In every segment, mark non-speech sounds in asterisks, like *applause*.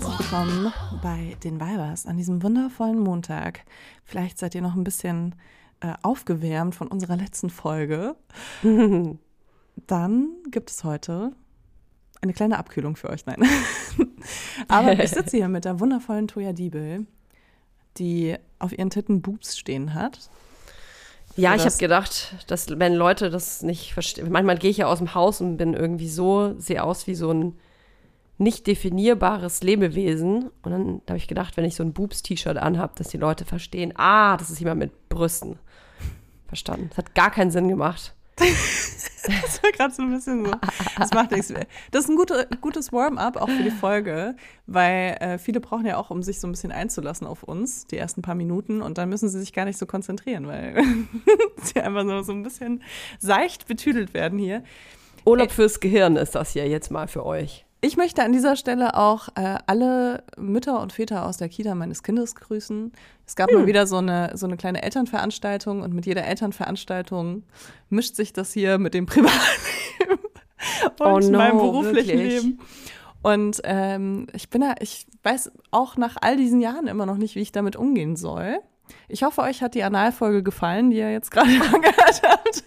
Herzlich willkommen bei den Weibers an diesem wundervollen Montag. Vielleicht seid ihr noch ein bisschen äh, aufgewärmt von unserer letzten Folge. *laughs* Dann gibt es heute eine kleine Abkühlung für euch. Nein. *laughs* Aber ich sitze hier mit der wundervollen Toya Diebel, die auf ihren Titten Boobs stehen hat. Ja, ich habe gedacht, dass wenn Leute das nicht verstehen, manchmal gehe ich ja aus dem Haus und bin irgendwie so, sehe aus wie so ein nicht definierbares Lebewesen. Und dann habe ich gedacht, wenn ich so ein Boobs-T-Shirt anhabe, dass die Leute verstehen, ah, das ist jemand mit Brüsten. Verstanden. Das hat gar keinen Sinn gemacht. *laughs* das war gerade so ein bisschen so. Das macht nichts. Das ist ein gute, gutes Warm-up auch für die Folge, weil äh, viele brauchen ja auch, um sich so ein bisschen einzulassen auf uns, die ersten paar Minuten. Und dann müssen sie sich gar nicht so konzentrieren, weil *laughs* sie einfach nur so ein bisschen seicht betüdelt werden hier. Urlaub fürs Gehirn ist das ja jetzt mal für euch. Ich möchte an dieser Stelle auch äh, alle Mütter und Väter aus der Kita meines Kindes grüßen. Es gab hm. mal wieder so eine, so eine kleine Elternveranstaltung und mit jeder Elternveranstaltung mischt sich das hier mit dem *laughs* Privatleben und oh no, meinem beruflichen wirklich? Leben. Und ähm, ich bin da, ich weiß auch nach all diesen Jahren immer noch nicht, wie ich damit umgehen soll. Ich hoffe, euch hat die Analfolge gefallen, die ihr jetzt gerade *laughs* angehört habt.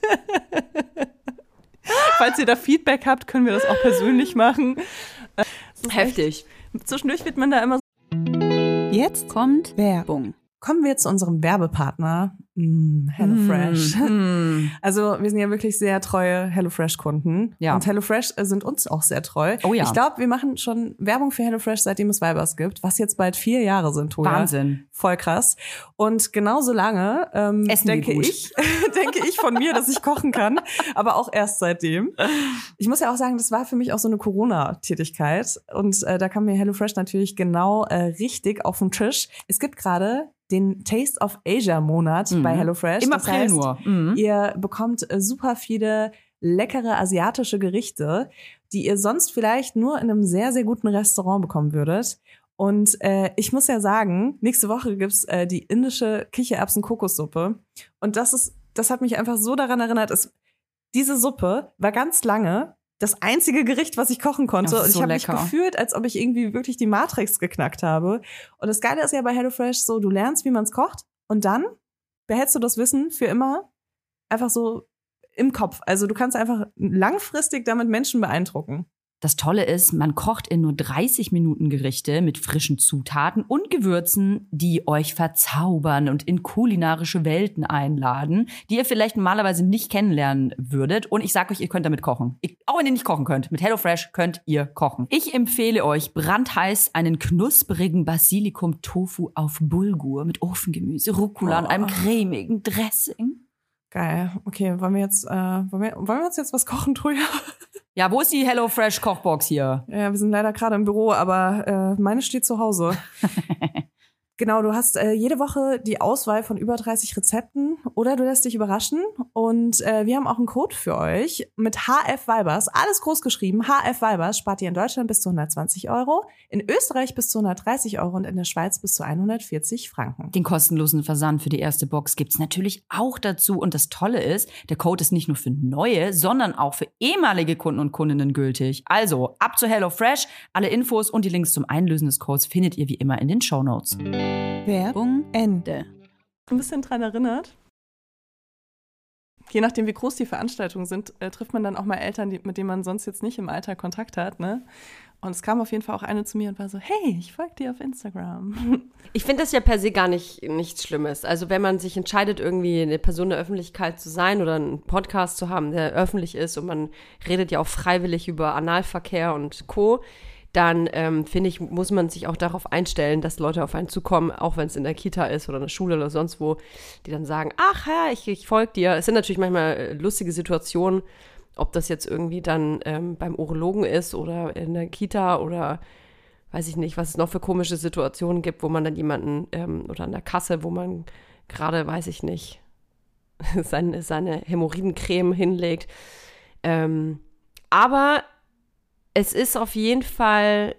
*laughs* Falls ihr da Feedback habt, können wir das auch persönlich machen. Heftig. Echt, zwischendurch wird man da immer so. Jetzt kommt Werbung. Kommen wir zu unserem Werbepartner, Mm, HelloFresh. Mm, mm. *laughs* Also wir sind ja wirklich sehr treue HelloFresh-Kunden. Ja. Und HelloFresh sind uns auch sehr treu. Oh ja. Ich glaube, wir machen schon Werbung für HelloFresh, seitdem es Vibers gibt, was jetzt bald vier Jahre sind, Toja. Wahnsinn. Voll krass. Und genauso lange ähm, denke ich, *laughs* denke ich von mir, dass ich kochen kann, aber auch erst seitdem. Ich muss ja auch sagen, das war für mich auch so eine Corona-Tätigkeit. Und äh, da kam mir HelloFresh natürlich genau äh, richtig auf den Tisch. Es gibt gerade den Taste of Asia Monat mhm. bei HelloFresh. Im das April heißt, nur. Mhm. Ihr bekommt äh, super viele leckere asiatische Gerichte, die ihr sonst vielleicht nur in einem sehr, sehr guten Restaurant bekommen würdet. Und äh, ich muss ja sagen, nächste Woche gibt's äh, die indische Kichererbsen-Kokossuppe. Und das ist, das hat mich einfach so daran erinnert, dass diese Suppe war ganz lange das einzige Gericht, was ich kochen konnte. Und ich habe mich gefühlt, als ob ich irgendwie wirklich die Matrix geknackt habe. Und das Geile ist ja bei HelloFresh so, du lernst, wie man es kocht und dann behältst du das Wissen für immer einfach so im Kopf. Also du kannst einfach langfristig damit Menschen beeindrucken. Das Tolle ist, man kocht in nur 30 Minuten Gerichte mit frischen Zutaten und Gewürzen, die euch verzaubern und in kulinarische Welten einladen, die ihr vielleicht normalerweise nicht kennenlernen würdet. Und ich sage euch, ihr könnt damit kochen. Ich, auch wenn ihr nicht kochen könnt, mit HelloFresh könnt ihr kochen. Ich empfehle euch brandheiß einen knusprigen Basilikum-Tofu auf Bulgur mit Ofengemüse, Rucola oh. und einem cremigen Dressing. Geil. Okay, wollen wir jetzt, äh, wollen, wir, wollen wir uns jetzt was kochen, Truja? Ja, wo ist die HelloFresh Kochbox hier? Ja, wir sind leider gerade im Büro, aber äh, meine steht zu Hause. *laughs* Genau, du hast äh, jede Woche die Auswahl von über 30 Rezepten oder du lässt dich überraschen. Und äh, wir haben auch einen Code für euch mit HF Vibers, alles groß geschrieben. HF Vibers spart ihr in Deutschland bis zu 120 Euro, in Österreich bis zu 130 Euro und in der Schweiz bis zu 140 Franken. Den kostenlosen Versand für die erste Box gibt's natürlich auch dazu. Und das Tolle ist, der Code ist nicht nur für neue, sondern auch für ehemalige Kunden und Kundinnen gültig. Also ab zu HelloFresh. Alle Infos und die Links zum Einlösen des Codes findet ihr wie immer in den Show Notes. Werbung Ende. Ein bisschen dran erinnert. Je nachdem, wie groß die Veranstaltungen sind, äh, trifft man dann auch mal Eltern, die, mit denen man sonst jetzt nicht im Alltag Kontakt hat. Ne? Und es kam auf jeden Fall auch eine zu mir und war so, hey, ich folge dir auf Instagram. *laughs* Ich finde das ja per se gar nicht nichts Schlimmes. Also wenn man sich entscheidet, irgendwie eine Person der Öffentlichkeit zu sein oder einen Podcast zu haben, der öffentlich ist und man redet ja auch freiwillig über Analverkehr und Co., dann ähm, finde ich, muss man sich auch darauf einstellen, dass Leute auf einen zukommen, auch wenn es in der Kita ist oder in der Schule oder sonst wo, die dann sagen, ach ja, ich, ich folge dir. Es sind natürlich manchmal äh, lustige Situationen, ob das jetzt irgendwie dann ähm, beim Urologen ist oder in der Kita oder weiß ich nicht, was es noch für komische Situationen gibt, wo man dann jemanden ähm, oder an der Kasse, wo man gerade, weiß ich nicht, *laughs* seine, seine Hämorrhoidencreme hinlegt. Ähm, aber es ist auf jeden Fall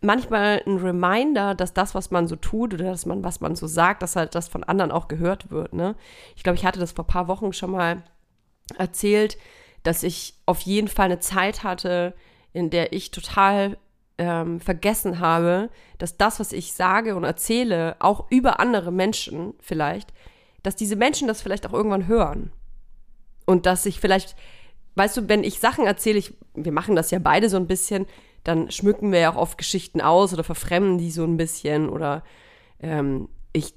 manchmal ein Reminder, dass das, was man so tut oder dass man, was man so sagt, dass halt das von anderen auch gehört wird. Ne? Ich glaube, ich hatte das vor ein paar Wochen schon mal erzählt, dass ich auf jeden Fall eine Zeit hatte, in der ich total ähm, vergessen habe, dass das, was ich sage und erzähle, auch über andere Menschen vielleicht, dass diese Menschen das vielleicht auch irgendwann hören. Und dass ich vielleicht, weißt du, wenn ich Sachen erzähle, ich, wir machen das ja beide so ein bisschen, dann schmücken wir ja auch oft Geschichten aus oder verfremden die so ein bisschen oder ähm, ich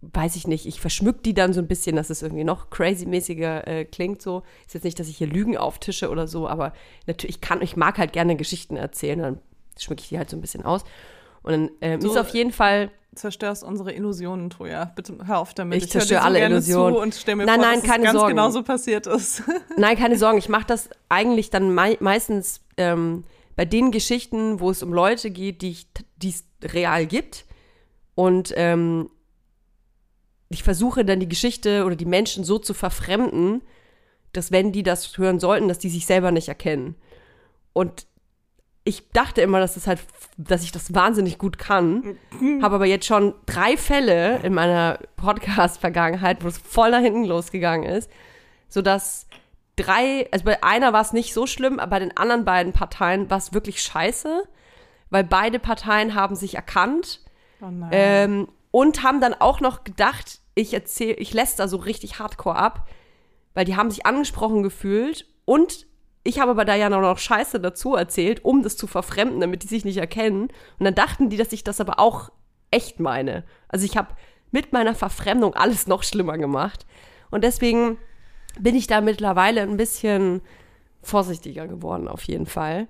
weiß ich nicht, ich verschmück die dann so ein bisschen, dass es irgendwie noch crazy-mäßiger äh, klingt so. Ist jetzt nicht, dass ich hier Lügen auftische oder so, aber natürlich, ich kann, ich mag halt gerne Geschichten erzählen, dann schmücke ich die halt so ein bisschen aus. Und dann ähm, Du ist auf jeden Fall, Zerstörst unsere Illusionen, Toja. Bitte hör auf damit. Ich dir zerstöre alle gerne Illusionen. Und stell mir Nein, vor, nein, dass keine es ganz Sorgen. genau so passiert ist. *laughs* nein, keine Sorgen, ich mache das eigentlich dann mei meistens ähm, bei den Geschichten, wo es um Leute geht, die ich- die es real gibt. Und ähm, ich versuche dann die Geschichte oder die Menschen so zu verfremden, dass wenn die das hören sollten, dass die sich selber nicht erkennen. Und ich dachte immer, dass das halt, dass ich das wahnsinnig gut kann, habe aber jetzt schon drei Fälle in meiner Podcast-Vergangenheit, wo es voll nach hinten losgegangen ist, sodass drei, also bei einer war es nicht so schlimm, aber bei den anderen beiden Parteien war es wirklich scheiße, weil beide Parteien haben sich erkannt Oh ähm, und haben dann auch noch gedacht, ich erzähle, ich lässt da so richtig hardcore ab, weil die haben sich angesprochen gefühlt und ich habe aber da ja noch Scheiße dazu erzählt, um das zu verfremden, damit die sich nicht erkennen. Und dann dachten die, dass ich das aber auch echt meine. Also ich habe mit meiner Verfremdung alles noch schlimmer gemacht. Und deswegen bin ich da mittlerweile ein bisschen vorsichtiger geworden, auf jeden Fall.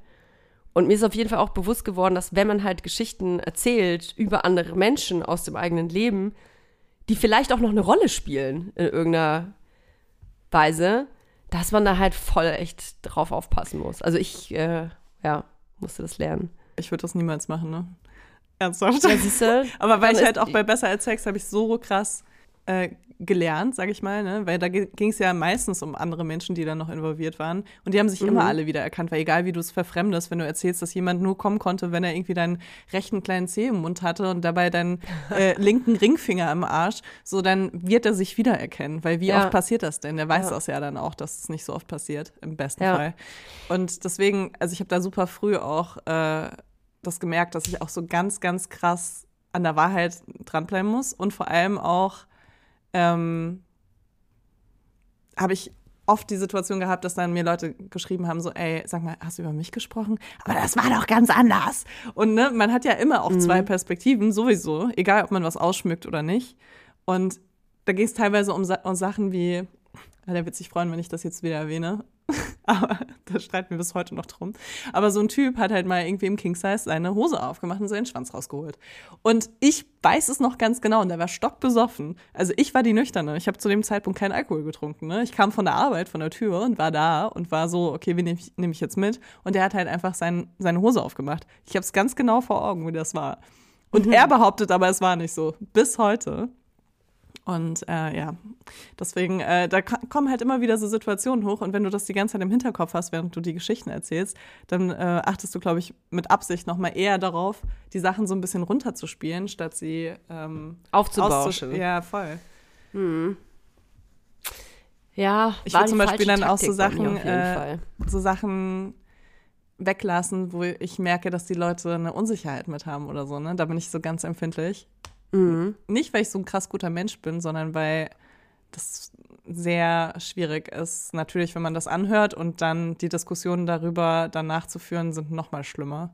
Und mir ist auf jeden Fall auch bewusst geworden, dass wenn man halt Geschichten erzählt über andere Menschen aus dem eigenen Leben, die vielleicht auch noch eine Rolle spielen in irgendeiner Weise, dass man da halt voll echt drauf aufpassen muss. Also ich, äh, ja, musste das lernen. ich würde das niemals machen, ne? Ernsthaft. Ja, siehst du? *laughs* Aber weil ich halt auch bei Besser als Sex habe ich so krass äh, gelernt, sag ich mal, ne? Weil da ging es ja meistens um andere Menschen, die da noch involviert waren. Und die haben sich immer alle wieder erkannt, weil egal wie du es verfremdest, wenn du erzählst, dass jemand nur kommen konnte, wenn er irgendwie deinen rechten kleinen Zeh im Mund hatte und dabei deinen äh, *laughs* linken Ringfinger im Arsch, so dann wird er sich wiedererkennen. Weil wie Ja. oft passiert das denn? Der weiß Ja. das ja dann auch, dass es nicht so oft passiert, im besten Ja. Fall. Und deswegen, also ich habe da super früh auch äh, das gemerkt, dass ich auch so ganz, ganz krass an der Wahrheit dranbleiben muss und vor allem auch ähm, habe ich oft die Situation gehabt, dass dann mir Leute geschrieben haben, so, ey, sag mal, hast du über mich gesprochen? Aber das war doch ganz anders. Und ne, man hat ja immer auch zwei Perspektiven, sowieso, egal ob man was ausschmückt oder nicht. Und da ging es teilweise um, um Sachen wie, der wird sich freuen, wenn ich das jetzt wieder erwähne. *laughs* Aber da streiten wir bis heute noch drum. Aber so ein Typ hat halt mal irgendwie im King Size seine Hose aufgemacht und seinen Schwanz rausgeholt. Und ich weiß es noch ganz genau und der war stockbesoffen. Also ich war die Nüchterne. Ich habe zu dem Zeitpunkt keinen Alkohol getrunken. Ne? Ich kam von der Arbeit, von der Tür und war da und war so, okay, wen nehme ich, nehm ich jetzt mit? Und der hat halt einfach sein, seine Hose aufgemacht. Ich habe es ganz genau vor Augen, wie das war. Und *laughs* er behauptet aber, es war nicht so. Bis heute. Und äh, ja, deswegen, äh, da kommen halt immer wieder so Situationen hoch. Und wenn du das die ganze Zeit im Hinterkopf hast, während du die Geschichten erzählst, dann äh, achtest du, glaube ich, mit Absicht nochmal eher darauf, die Sachen so ein bisschen runterzuspielen, statt sie ähm, Aufzubauschen. auszusch- Ja, voll. Ja, Ich würde die zum Beispiel dann auch so Sachen, äh, so Sachen weglassen, wo ich merke, dass die Leute eine Unsicherheit mit haben oder so. Ne? Da bin ich so ganz empfindlich. Mhm. Nicht, weil ich so ein krass guter Mensch bin, sondern weil das sehr schwierig ist. Natürlich, wenn man das anhört und dann die Diskussionen darüber danach zu führen, sind noch mal schlimmer.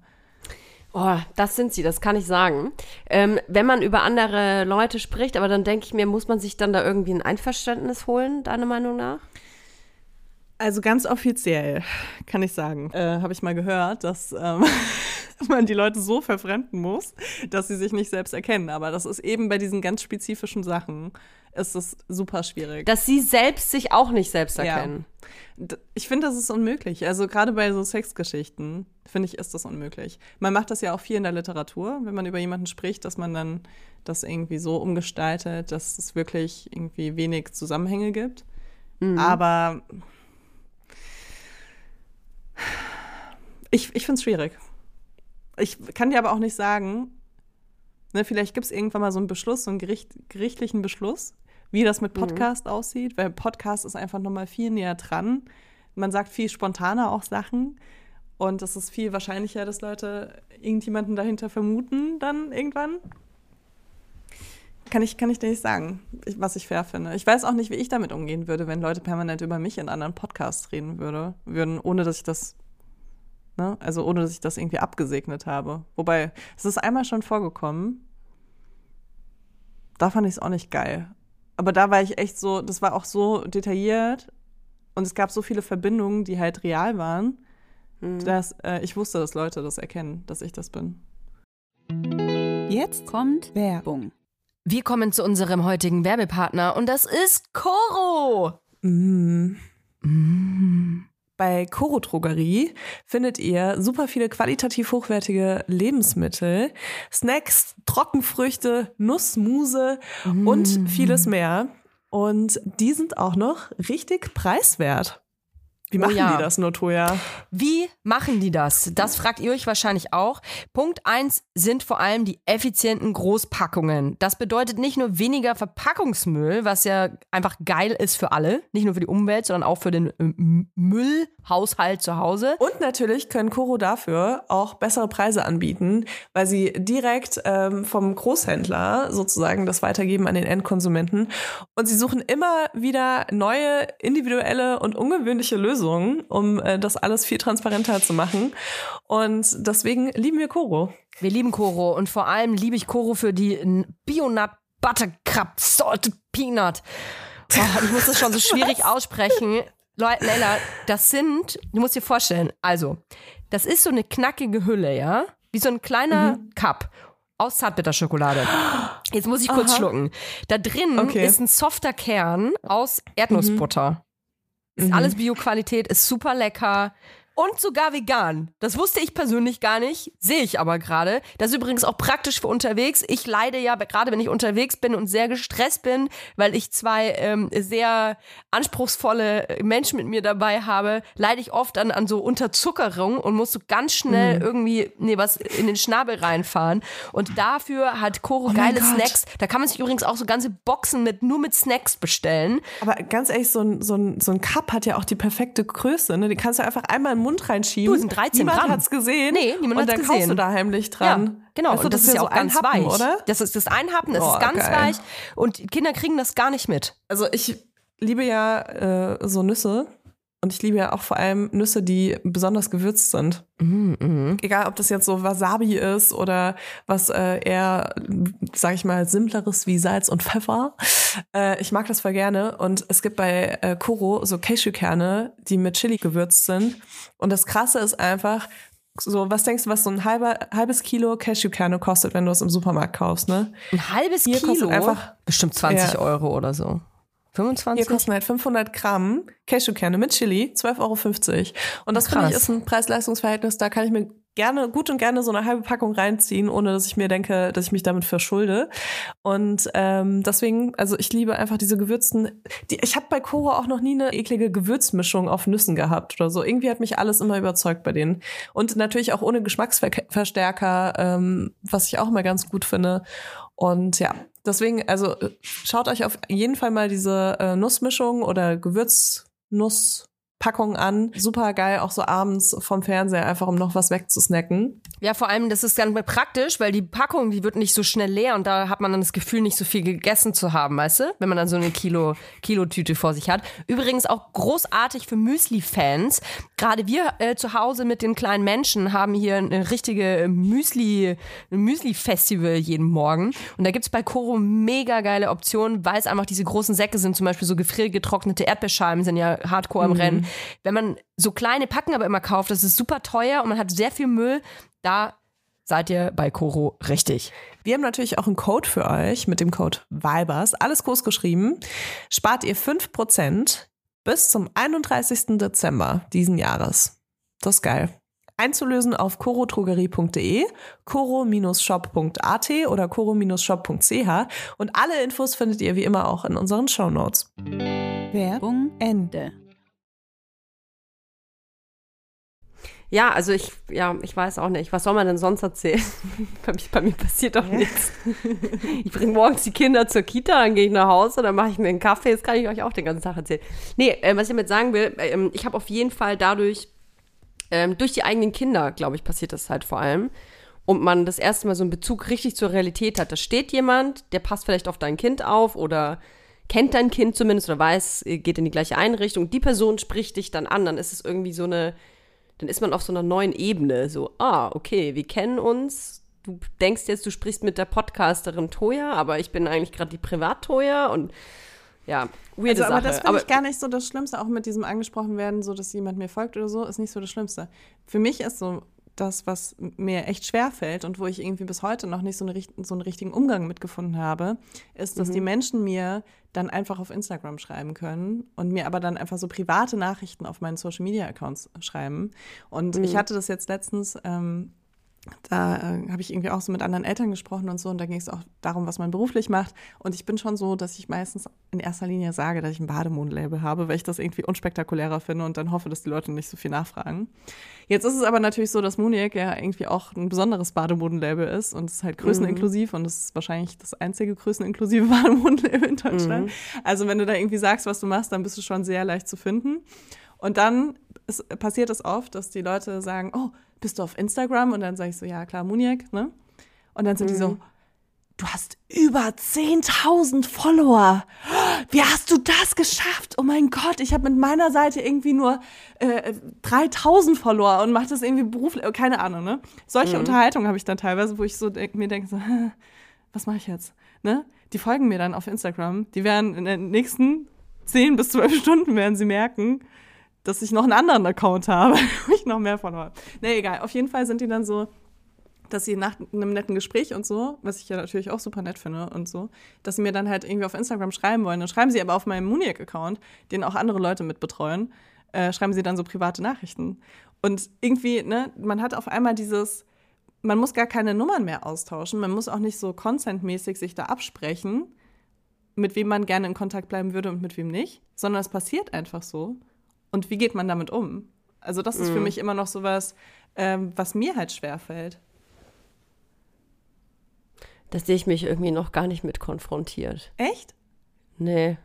Oh, das sind sie, das kann ich sagen. Ähm, wenn man über andere Leute spricht, aber dann denke ich mir, muss man sich dann da irgendwie ein Einverständnis holen, deiner Meinung nach? Also ganz offiziell kann ich sagen, äh, habe ich mal gehört, dass ähm, *laughs* man die Leute so verfremden muss, dass sie sich nicht selbst erkennen. Aber das ist eben bei diesen ganz spezifischen Sachen, ist es super schwierig. Dass sie selbst sich auch nicht selbst Ja. erkennen. D- Ich finde, das ist unmöglich. Also gerade bei so Sexgeschichten, finde ich, ist das unmöglich. Man macht das ja auch viel in der Literatur, wenn man über jemanden spricht, dass man dann das irgendwie so umgestaltet, dass es wirklich irgendwie wenig Zusammenhänge gibt. Aber ich, ich finde es schwierig. Ich kann dir aber auch nicht sagen, ne, vielleicht gibt es irgendwann mal so einen Beschluss, so einen Gericht, gerichtlichen Beschluss, wie das mit Podcast aussieht, weil Podcast ist einfach nochmal viel näher dran. Man sagt viel spontaner auch Sachen. Und es ist viel wahrscheinlicher, dass Leute irgendjemanden dahinter vermuten, dann irgendwann. Kann ich, kann ich dir nicht sagen, was ich fair finde. Ich weiß auch nicht, wie ich damit umgehen würde, wenn Leute permanent über mich in anderen Podcasts reden würde, würden, ohne dass ich das, ne, also ohne dass ich das irgendwie abgesegnet habe. Wobei, es ist einmal schon vorgekommen. Da fand ich es auch nicht geil. Aber da war ich echt so, das war auch so detailliert und es gab so viele Verbindungen, die halt real waren, Mhm. dass äh, ich wusste, dass Leute das erkennen, dass ich das bin. Jetzt kommt Werbung. Wir kommen zu unserem heutigen Werbepartner und das ist Coro. Mm. Bei Coro Drogerie findet ihr super viele qualitativ hochwertige Lebensmittel, Snacks, Trockenfrüchte, Nussmuse und vieles mehr. Und die sind auch noch richtig preiswert. Wie Oh machen ja. die das, Notoya? Wie machen die das? Das fragt ihr euch wahrscheinlich auch. Punkt eins sind vor allem die effizienten Großpackungen. Das bedeutet nicht nur weniger Verpackungsmüll, was ja einfach geil ist für alle, nicht nur für die Umwelt, sondern auch für den ähm, Müllhaushalt zu Hause. Und natürlich können Coro dafür auch bessere Preise anbieten, weil sie direkt ähm, vom Großhändler sozusagen das weitergeben an den Endkonsumenten. Und sie suchen immer wieder neue, individuelle und ungewöhnliche Lösungen, um äh, das alles viel transparenter zu machen. Und deswegen lieben wir Coro. Wir lieben Koro und vor allem liebe ich Koro für die Bionut Buttercup Salted Peanut. Oh, ich muss das schon so *laughs* schwierig aussprechen. Leute, Leila, das sind, du musst dir vorstellen, also, das ist so eine knackige Hülle, ja? Wie so ein kleiner Cup aus Zartbitterschokolade. Jetzt muss ich kurz Aha. schlucken. Da drin Okay. ist ein softer Kern aus Erdnussbutter. Ist alles Bio-Qualität, ist super lecker. Und sogar vegan. Das wusste ich persönlich gar nicht, sehe ich aber gerade. Das ist übrigens auch praktisch für unterwegs. Ich leide ja, gerade wenn ich unterwegs bin und sehr gestresst bin, weil ich zwei ähm, sehr anspruchsvolle Menschen mit mir dabei habe, leide ich oft an, an so Unterzuckerung und muss so ganz schnell irgendwie nee, was in den Schnabel reinfahren. Und dafür hat Koro mein geile. Snacks. Da kann man sich übrigens auch so ganze Boxen mit nur mit Snacks bestellen. Aber ganz ehrlich, so ein, so ein, so ein Cup hat ja auch die perfekte Größe. Ne? Die kannst du einfach einmal in den Mund reinschieben. Du, es sind 13 niemand Gramm. hat's gesehen. Nee, niemand Und hat's dann kaufst gesehen. du da heimlich dran. Ja, genau. Weißt du, und das, ist ja so auch ganz Happen, weich. oder? Das ist das Einhappen, das Oh, ist ganz geil. weich. Und Kinder kriegen das gar nicht mit. Also ich liebe ja äh, so Nüsse. Und ich liebe ja auch vor allem Nüsse, die besonders gewürzt sind. Egal, ob das jetzt so Wasabi ist oder was äh, eher, sag ich mal, simpleres wie Salz und Pfeffer. Äh, ich mag das voll gerne. Und es gibt bei äh, Koro so Cashewkerne, die mit Chili gewürzt sind. Und das Krasse ist einfach, so, was denkst du, was so ein halber, halbes Kilo Cashewkerne kostet, wenn du es im Supermarkt kaufst, ne? Ein halbes Hier kostet Kilo, einfach- bestimmt 20 Ja. Euro oder so. 25? Hier kosten halt 500 Gramm Cashewkerne mit Chili, 12,50 Euro. Und das finde ich ist ein Preis-Leistungs-Verhältnis, da kann ich mir gerne, gut und gerne so eine halbe Packung reinziehen, ohne dass ich mir denke, dass ich mich damit verschulde. Und ähm, deswegen, also ich liebe einfach diese gewürzten, die, ich habe bei Koro auch noch nie eine eklige Gewürzmischung auf Nüssen gehabt oder so. Irgendwie hat mich alles immer überzeugt bei denen. Und natürlich auch ohne Geschmacksverstärker, ähm, was ich auch mal ganz gut finde. Und ja, deswegen, also äh, schaut euch auf jeden Fall mal diese äh, Nussmischung oder Gewürznusspackung an. Super geil, auch so abends vom Fernseher, einfach um noch was wegzusnacken. Ja, vor allem, das ist ganz praktisch, weil die Packung, die wird nicht so schnell leer und da hat man dann das Gefühl, nicht so viel gegessen zu haben, weißt du? Wenn man dann so eine Kilo, Kilotüte vor sich hat. Übrigens auch großartig für Müsli-Fans. Gerade wir äh, zu Hause mit den kleinen Menschen haben hier eine richtige Müsli, Müsli-Festival jeden Morgen. Und da gibt's bei Koro mega geile Optionen, weil es einfach diese großen Säcke sind, zum Beispiel so gefriergetrocknete Erdbeerscheiben sind ja hardcore am Rennen. Wenn man so kleine Packen aber immer kauft, das ist super teuer und man hat sehr viel Müll, da seid ihr bei Koro richtig. Wir haben natürlich auch einen Code für euch mit dem Code VIBERS, alles groß geschrieben. Spart ihr 5% bis zum 31. Dezember diesen Jahres. Das ist geil. Einzulösen auf corotrogerie.de, coro-shop.at oder coro-shop.ch und alle Infos findet ihr wie immer auch in unseren Shownotes. Werbung Ende. Ja, also ich, ja, ich weiß auch nicht. Was soll man denn sonst erzählen? *laughs* bei, mir, bei mir passiert doch nichts. Ich bringe morgens die Kinder zur Kita, dann gehe ich nach Hause, dann mache ich mir einen Kaffee. Das kann ich euch auch den ganzen Tag erzählen. Nee, äh, was ich damit sagen will, äh, ich habe auf jeden Fall dadurch ähm, durch die eigenen Kinder, glaube ich, passiert das halt vor allem. Und man das erste Mal so einen Bezug richtig zur Realität hat. Da steht jemand, der passt vielleicht auf dein Kind auf oder kennt dein Kind zumindest oder weiß, geht in die gleiche Einrichtung. Die Person spricht dich dann an. Dann ist es irgendwie so eine, dann ist man auf so einer neuen Ebene. So, ah, okay, wir kennen uns. Du denkst jetzt, du sprichst mit der Podcasterin Toya, aber ich bin eigentlich gerade die Privat-Toya und ja, weirde Also, aber Sache. das finde ich gar nicht so das Schlimmste, auch mit diesem angesprochen werden, so dass jemand mir folgt oder so, ist nicht so das Schlimmste. Für mich ist so das, was mir echt schwer fällt und wo ich irgendwie bis heute noch nicht so, eine, so einen richtigen Umgang mitgefunden habe, ist, dass die Menschen mir dann einfach auf Instagram schreiben können und mir aber dann einfach so private Nachrichten auf meinen Social Media Accounts schreiben. Und ich hatte das jetzt letztens. Ähm, da äh, habe ich irgendwie auch so mit anderen Eltern gesprochen und so und da ging es auch darum, was man beruflich macht und ich bin schon so, dass ich meistens in erster Linie sage, dass ich ein Bademodenlabel habe, weil ich das irgendwie unspektakulärer finde und dann hoffe, dass die Leute nicht so viel nachfragen. Jetzt ist es aber natürlich so, dass Muniek ja irgendwie auch ein besonderes Bademodenlabel ist und es ist halt größeninklusiv und es ist wahrscheinlich das einzige größeninklusive *laughs* Bademodenlabel in Deutschland. Also wenn du da irgendwie sagst, was du machst, dann bist du schon sehr leicht zu finden. Und dann ist, passiert es oft, dass die Leute sagen, oh, bist du auf Instagram? Und dann sage ich so, ja klar, Muniek, ne? Und dann sind die so, du hast über 10.000 Follower. Wie hast du das geschafft? Oh mein Gott, ich habe mit meiner Seite irgendwie nur äh, 3.000 Follower und mache das irgendwie beruflich, keine Ahnung, ne? Solche Unterhaltungen habe ich dann teilweise, wo ich so denk, mir denke, so, was mache ich jetzt? Ne? Die folgen mir dann auf Instagram. Die werden in den nächsten 10 bis 12 Stunden werden sie merken, dass ich noch einen anderen Account habe, *laughs* wo ich noch mehr Follower habe. Nee, egal. Auf jeden Fall sind die dann so, dass sie nach einem netten Gespräch und so, was ich ja natürlich auch super nett finde und so, dass sie mir dann halt irgendwie auf Instagram schreiben wollen. Dann schreiben sie aber auf meinem Muniac-Account, den auch andere Leute mit betreuen, äh, schreiben sie dann so private Nachrichten. Und irgendwie, ne, man hat auf einmal dieses, man muss gar keine Nummern mehr austauschen, man muss auch nicht so contentmäßig sich da absprechen, mit wem man gerne in Kontakt bleiben würde und mit wem nicht, sondern es passiert einfach so. Und wie geht man damit um? Also das ist für mich immer noch sowas, ähm, was mir halt schwerfällt. Das sehe ich mich irgendwie noch gar nicht mit konfrontiert. Echt? Nee.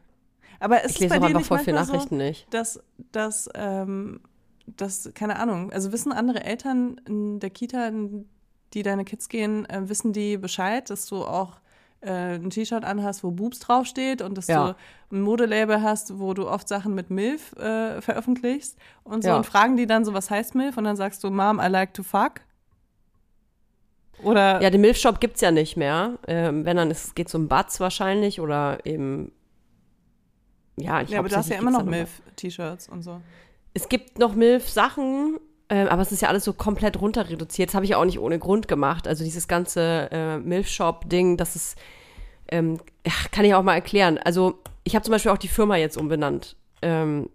Aber ist Ich es lese bei auch einfach voll viele Nachrichten so, nicht. dass, dass, ähm, dass, keine Ahnung, also wissen andere Eltern in der Kita, in die deine Kids gehen, äh, wissen die Bescheid, dass du auch äh, ein T-Shirt anhast, wo Boobs draufsteht und dass Ja. du ein Modelabel hast, wo du oft Sachen mit MILF äh, veröffentlichst und so Ja. und fragen die dann so, was heißt MILF? Und dann sagst du, Mom, I like to fuck. Oder Ja, den Milfshop gibt's ja nicht mehr. Ähm, wenn dann, es geht um Butts wahrscheinlich oder eben. Ja, ich ja, aber du hast ja immer noch MILF-T-Shirts und so. Es gibt noch Milf-Sachen, äh, aber es ist ja alles so komplett runter reduziert. Das habe ich ja auch nicht ohne Grund gemacht. Also dieses ganze äh, Milf-Shop-Ding, das ist, ähm, kann ich auch mal erklären. Also ich habe zum Beispiel auch die Firma jetzt umbenannt. Ähm,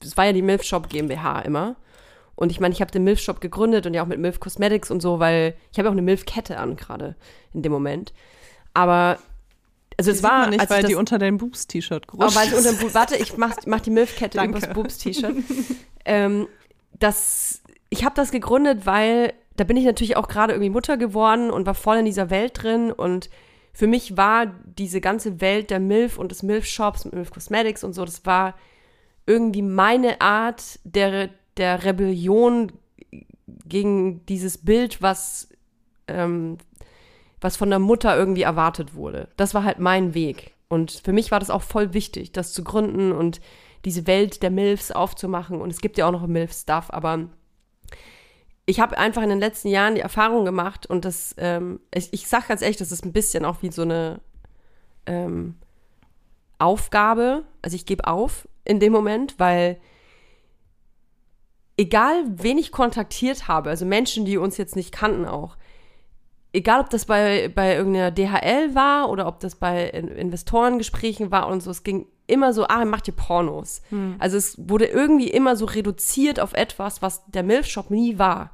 es war ja die Milf-Shop GmbH immer. Und ich meine, ich habe den Milf-Shop gegründet und ja auch mit Milf Cosmetics und so, weil ich habe ja auch eine Milf-Kette an gerade in dem Moment. Aber, also Die es war, nicht, als weil das, die unter dein Boobs-T-Shirt aber gerutscht weil ich ist. unter warte, ich mach, mach die Milfkette *laughs* Danke. übers Boobs-T-Shirt. *laughs* ähm, das, ich habe das gegründet, weil da bin ich natürlich auch gerade irgendwie Mutter geworden und war voll in dieser Welt drin und für mich war diese ganze Welt der Milf und des Milf-Shops Milf Cosmetics und so, das war irgendwie meine Art der, der Rebellion gegen dieses Bild, was, ähm, was von der Mutter irgendwie erwartet wurde. Das war halt mein Weg. Und für mich war das auch voll wichtig, das zu gründen und diese Welt der Milfs aufzumachen. Und es gibt ja auch noch Milf-Stuff, aber ich habe einfach in den letzten Jahren die Erfahrung gemacht und das, ähm, ich, ich sag ganz ehrlich, das ist ein bisschen auch wie so eine ähm, Aufgabe. Also ich gebe auf in dem Moment, weil egal wen ich kontaktiert habe, also Menschen, die uns jetzt nicht kannten auch, egal ob das bei, bei irgendeiner DHL war oder ob das bei In- Investorengesprächen war und so, es ging immer so, ah, macht ihr Pornos. Also es wurde irgendwie immer so reduziert auf etwas, was der Milfshop nie war.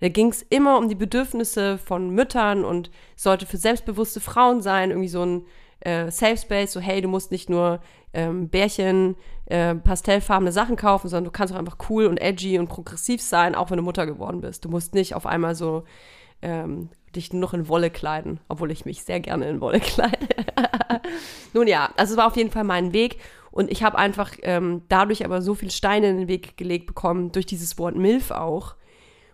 Da ging es immer um die Bedürfnisse von Müttern und sollte für selbstbewusste Frauen sein, irgendwie so ein äh, Safe Space, so hey, du musst nicht nur ähm, Bärchen, äh, pastellfarbene Sachen kaufen, sondern du kannst auch einfach cool und edgy und progressiv sein, auch wenn du Mutter geworden bist. Du musst nicht auf einmal so ähm, dich nur noch in Wolle kleiden, obwohl ich mich sehr gerne in Wolle *laughs* kleide. Nun ja, also es war auf jeden Fall mein Weg Und ich habe einfach ähm, dadurch aber so viel Steine in den Weg gelegt bekommen, durch dieses Wort MILF auch.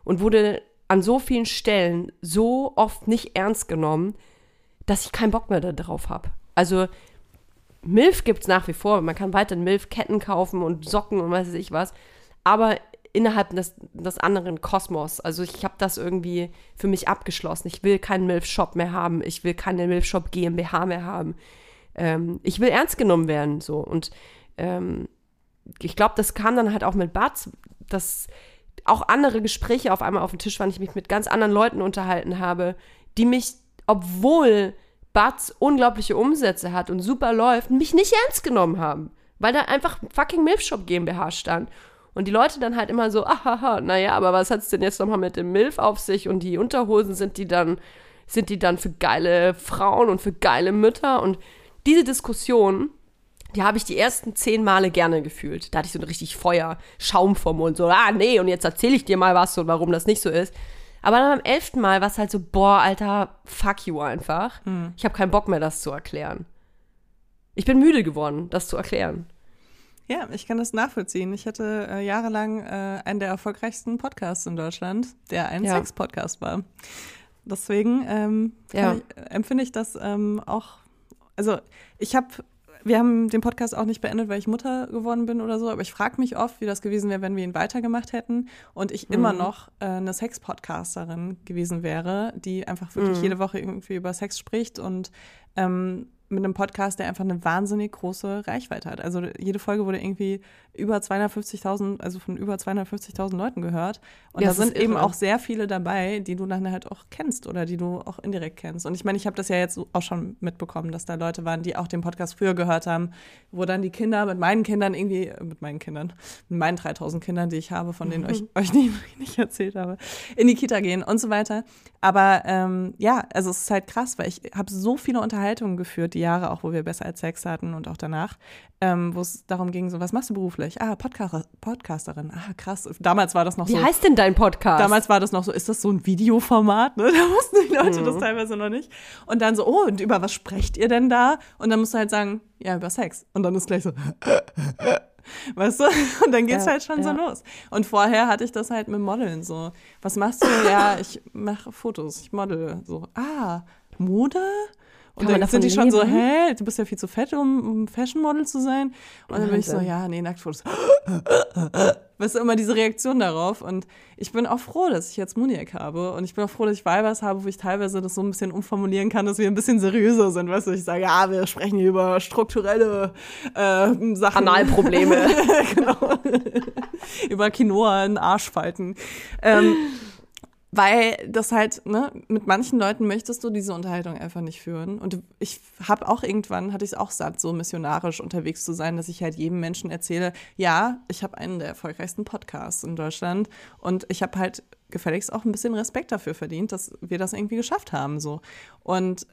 Und wurde an so vielen Stellen so oft nicht ernst genommen, dass ich keinen Bock mehr darauf habe. Also MILF gibt es nach wie vor. Man kann weiterhin MILF-Ketten kaufen und Socken und weiß ich was. Aber innerhalb des, des anderen Kosmos. Also ich habe das irgendwie für mich abgeschlossen. Ich will keinen MILF-Shop mehr haben. Ich will keine MILF-Shop GmbH mehr haben. Ähm, ich will ernst genommen werden. So. Und ähm, ich glaube, das kam dann halt auch mit Bats, dass auch andere Gespräche auf einmal auf dem Tisch waren, ich mich mit ganz anderen Leuten unterhalten habe, die mich, obwohl Batz unglaubliche Umsätze hat und super läuft, mich nicht ernst genommen haben. Weil da einfach fucking Milfshop GmbH stand. Und die Leute dann halt immer so, ahaha, naja, aber was hat es denn jetzt nochmal mit dem Milf auf sich? Und die Unterhosen sind die dann, sind die dann für geile Frauen und für geile Mütter? Und diese Diskussion, die habe ich die ersten zehn Male gerne gefühlt. Da hatte ich so ein richtig Feuer, Schaum vom Mund, so, ah, nee, und jetzt erzähle ich dir mal was und warum das nicht so ist. Aber dann beim elften Mal war es halt so, boah, Alter, fuck you einfach. Hm. Ich habe keinen Bock mehr, das zu erklären. Ich bin müde geworden, das zu erklären. Ja, ich kann das nachvollziehen. Ich hatte äh, jahrelang äh, einen der erfolgreichsten Podcasts in Deutschland, der ein ja. Sex-Podcast war. Deswegen ähm, ja. ich, empfinde ich das ähm, auch. Also ich habe wir haben den Podcast auch nicht beendet, weil ich Mutter geworden bin oder so, aber ich frage mich oft, wie das gewesen wäre, wenn wir ihn weitergemacht hätten und ich mhm. immer noch äh, eine Sex-Podcasterin gewesen wäre, die einfach wirklich mhm. jede Woche irgendwie über Sex spricht und ähm, mit einem Podcast, der einfach eine wahnsinnig große Reichweite hat. Also jede Folge wurde irgendwie über 250.000, also von über 250.000 Leuten gehört. Und ja, da sind eben auch sehr viele dabei, die du dann halt auch kennst oder die du auch indirekt kennst. Und ich meine, ich habe das ja jetzt auch schon mitbekommen, dass da Leute waren, die auch den Podcast früher gehört haben, wo dann die Kinder mit meinen Kindern irgendwie, äh, mit meinen Kindern, mit meinen 3000 Kindern, die ich habe, von denen ich *laughs* euch nie, *laughs* nicht erzählt habe, in die Kita gehen und so weiter. Aber ähm, ja, also es ist halt krass, weil ich habe so viele Unterhaltungen geführt, die Jahre auch, wo wir besser als Sex hatten und auch danach, ähm, wo es darum ging, so, was machst du beruflich? Ah, Podcast, Podcasterin. Ah, krass. Damals war das noch Wie so. Wie heißt denn dein Podcast? Damals war das noch so, ist das so ein Videoformat? Ne? *laughs* Da wussten die Leute mhm. das teilweise noch nicht. Und dann so, oh, und über was sprecht ihr denn da? Und dann musst du halt sagen, ja, über Sex. Und dann ist gleich so, *laughs* Weißt du? Und dann geht's ja, halt schon ja. so los. Und vorher hatte ich das halt mit Modeln so. Was machst du? ja, ich mache Fotos, ich model. So, ah, Mode? Und dann sind die schon so, hä, du bist ja viel zu fett, um, um Fashion Model zu sein. Und dann bin ich so, ja, nee, Nacktfotos. *laughs* weißt du, immer diese Reaktion darauf. Und ich bin auch froh, dass ich jetzt Muniac habe. Und ich bin auch froh, dass ich Weibers habe, wo ich teilweise das so ein bisschen umformulieren kann, dass wir ein bisschen seriöser sind. Weißt du, ich sage, ja, wir sprechen hier über strukturelle äh, Sachen. Analprobleme. *laughs* genau. *laughs* über Quinoa in Arschfalten. Ähm, weil das halt, ne, mit manchen Leuten möchtest du diese Unterhaltung einfach nicht führen. Und ich habe auch irgendwann, hatte ich es auch satt, so missionarisch unterwegs zu sein, dass ich halt jedem Menschen erzähle, ja, ich habe einen der erfolgreichsten Podcasts in Deutschland und ich habe halt gefälligst auch ein bisschen Respekt dafür verdient, dass wir das irgendwie geschafft haben, so. Und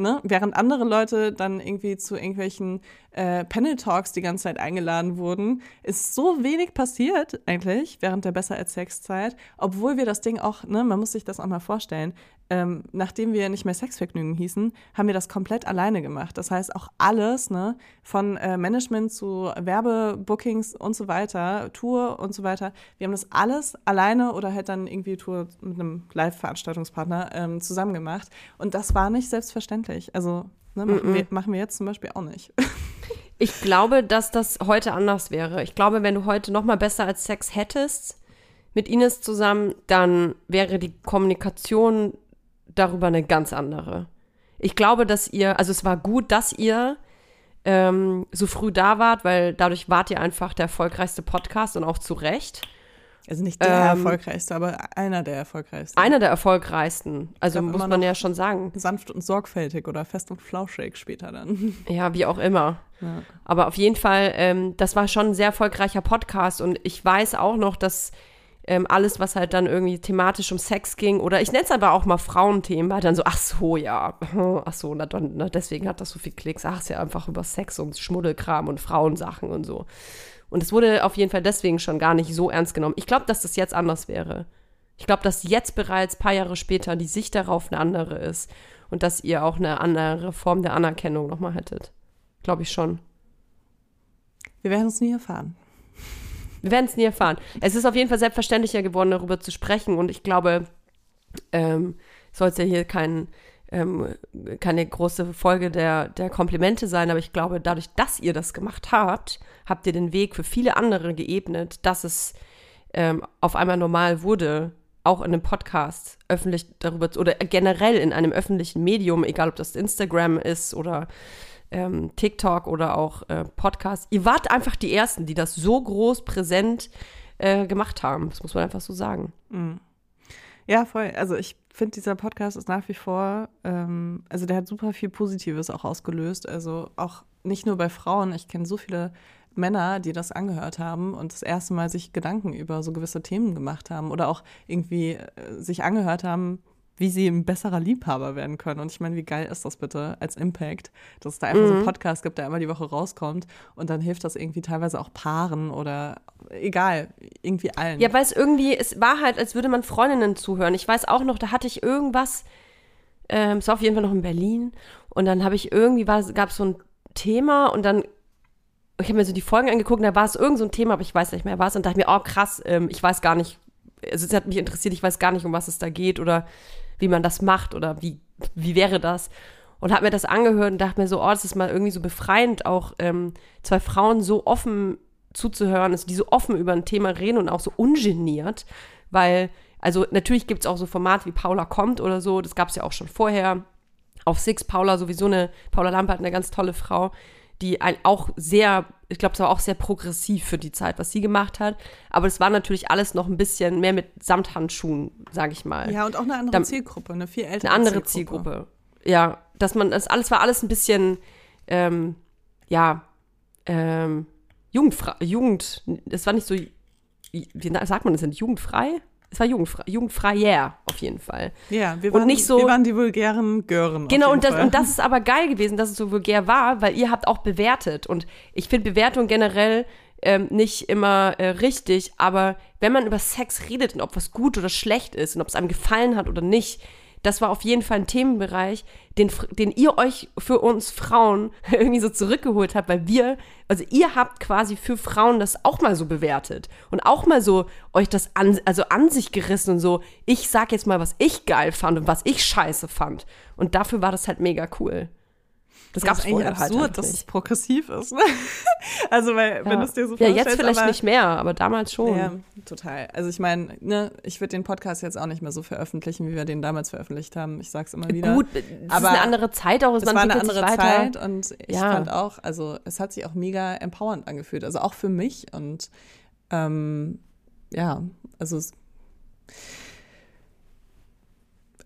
ne, während andere Leute dann irgendwie zu irgendwelchen äh, Panel-Talks die ganze Zeit eingeladen wurden, ist so wenig passiert eigentlich während der Besser als Sex-Zeit, obwohl wir das Ding auch, ne, man muss sich das auch mal vorstellen, ähm, nachdem wir nicht mehr Sexvergnügen hießen, haben wir das komplett alleine gemacht. Das heißt, auch alles, ne, von äh, Management zu Werbebookings und so weiter, Tour und so weiter, wir haben das alles alleine oder halt dann irgendwie Tour mit einem Live-Veranstaltungspartner ähm, zusammen gemacht. Und das war nicht selbstverständlich. Also ne, machen, mm -mm. Wir, machen wir jetzt zum Beispiel auch nicht. *laughs* Ich glaube, dass das heute anders wäre. Ich glaube, wenn du heute noch mal besser als Sex hättest mit Ines zusammen, dann wäre die Kommunikation darüber eine ganz andere. Ich glaube, dass ihr, also es war gut, dass ihr ähm, so früh da wart, weil dadurch wart ihr einfach der erfolgreichste Podcast und auch zu Recht. Also nicht der ähm, erfolgreichste, aber einer der erfolgreichsten. Einer der erfolgreichsten. Also muss man ja schon sagen. Sanft und sorgfältig oder fest und flauschig später dann. *laughs* Ja, wie auch immer. Ja. Aber auf jeden Fall, ähm, das war schon ein sehr erfolgreicher Podcast und ich weiß auch noch, dass ähm, alles, was halt dann irgendwie thematisch um Sex ging, oder ich nenne es aber auch mal Frauenthemen, war dann so, ach so, ja, *laughs* ach so, na, dann, na, deswegen hat das so viel Klicks, ach, ist ja einfach über Sex und Schmuddelkram und Frauensachen und so. Und es wurde auf jeden Fall deswegen schon gar nicht so ernst genommen. Ich glaube, dass das jetzt anders wäre. Ich glaube, dass jetzt bereits paar Jahre später die Sicht darauf eine andere ist und dass ihr auch eine andere Form der Anerkennung nochmal hättet. Glaube ich schon. Wir werden es nie erfahren. Wir werden es nie erfahren. Es ist auf jeden Fall selbstverständlicher geworden, darüber zu sprechen. Und ich glaube, ähm, soll es ja hier kein, ähm, keine große Folge der, der Komplimente sein, aber ich glaube, dadurch, dass ihr das gemacht habt, habt ihr den Weg für viele andere geebnet, dass es ähm, auf einmal normal wurde, auch in einem Podcast öffentlich darüber zu, oder generell in einem öffentlichen Medium, egal ob das Instagram ist oder ähm, TikTok oder auch äh, Podcast. Ihr wart einfach die Ersten, die das so groß präsent äh, gemacht haben. Das muss man einfach so sagen. Ja, voll. Also ich finde, dieser Podcast ist nach wie vor, ähm, also der hat super viel Positives auch ausgelöst. Also auch nicht nur bei Frauen. Ich kenne so viele Männer, die das angehört haben und das erste Mal sich Gedanken über so gewisse Themen gemacht haben oder auch irgendwie äh, sich angehört haben, wie sie ein besserer Liebhaber werden können. Und ich meine, wie geil ist das bitte als Impact, dass es da einfach so einen Podcast gibt, der einmal die Woche rauskommt und dann hilft das irgendwie teilweise auch Paaren oder egal, irgendwie allen. Ja, weil es irgendwie, es war halt, als würde man Freundinnen zuhören. Ich weiß auch noch, da hatte ich irgendwas, ähm, es war auf jeden Fall noch in Berlin und dann habe ich irgendwie, gab es so ein Thema und dann, ich habe mir so die Folgen angeguckt da war es irgend so ein Thema, aber ich weiß nicht mehr was und dachte mir, oh krass, ähm, ich weiß gar nicht, also es hat mich interessiert, ich weiß gar nicht, um was es da geht oder wie man das macht oder wie, wie wäre das. Und habe mir das angehört und dachte mir so, oh, das ist mal irgendwie so befreiend, auch ähm, zwei Frauen so offen zuzuhören, also die so offen über ein Thema reden und auch so ungeniert, weil, also natürlich gibt es auch so Formate wie Paula kommt oder so, das gab es ja auch schon vorher. Auf Six Paula sowieso eine, Paula Lampert, eine ganz tolle Frau, die ein, auch sehr, ich glaube, es war auch sehr progressiv für die Zeit, was sie gemacht hat. Aber es war natürlich alles noch ein bisschen mehr mit Samthandschuhen, sage ich mal. Ja, und auch eine andere Dann- Zielgruppe, eine viel ältere Eine andere Zielgruppe. Ja, dass man, das alles war alles ein bisschen, ähm, ja, ähm, jugendfrei, Jugend, es war nicht so, wie sagt man das denn, jugendfrei? Es war jugendfrei, jugendfreier auf jeden Fall. Ja, wir Und waren, nicht so- wir waren die vulgären Gören. Genau, und das, Fall. und das ist aber geil gewesen, dass es so vulgär war, weil ihr habt auch bewertet. Und ich finde Bewertung generell ähm, nicht immer äh, richtig, aber wenn man über Sex redet und ob was gut oder schlecht ist und ob es einem gefallen hat oder nicht, das war auf jeden Fall ein Themenbereich, den, den ihr euch für uns Frauen *laughs* irgendwie so zurückgeholt habt, weil wir, also ihr habt quasi für Frauen das auch mal so bewertet und auch mal so euch das an, also an sich gerissen und so, ich sag jetzt mal, was ich geil fand und was ich scheiße fand. Und dafür war das halt mega cool. Das, Das gab's ist eigentlich halt, absurd, halt dass es progressiv ist. Ne? *laughs* Also, weil, wenn Ja. du es dir so ja, vorstellst. jetzt vielleicht aber, nicht mehr, aber damals schon. Ja, total. Also ich meine, ne, ich würde den Podcast jetzt auch nicht mehr so veröffentlichen, wie wir den damals veröffentlicht haben. Ich sag's immer wieder. Gut, es ist Aber eine andere Zeit auch, es es war eine andere. Zeit und ich Ja. fand auch, also es hat sich auch mega empowernd angefühlt. Also auch für mich und ähm, ja, also es,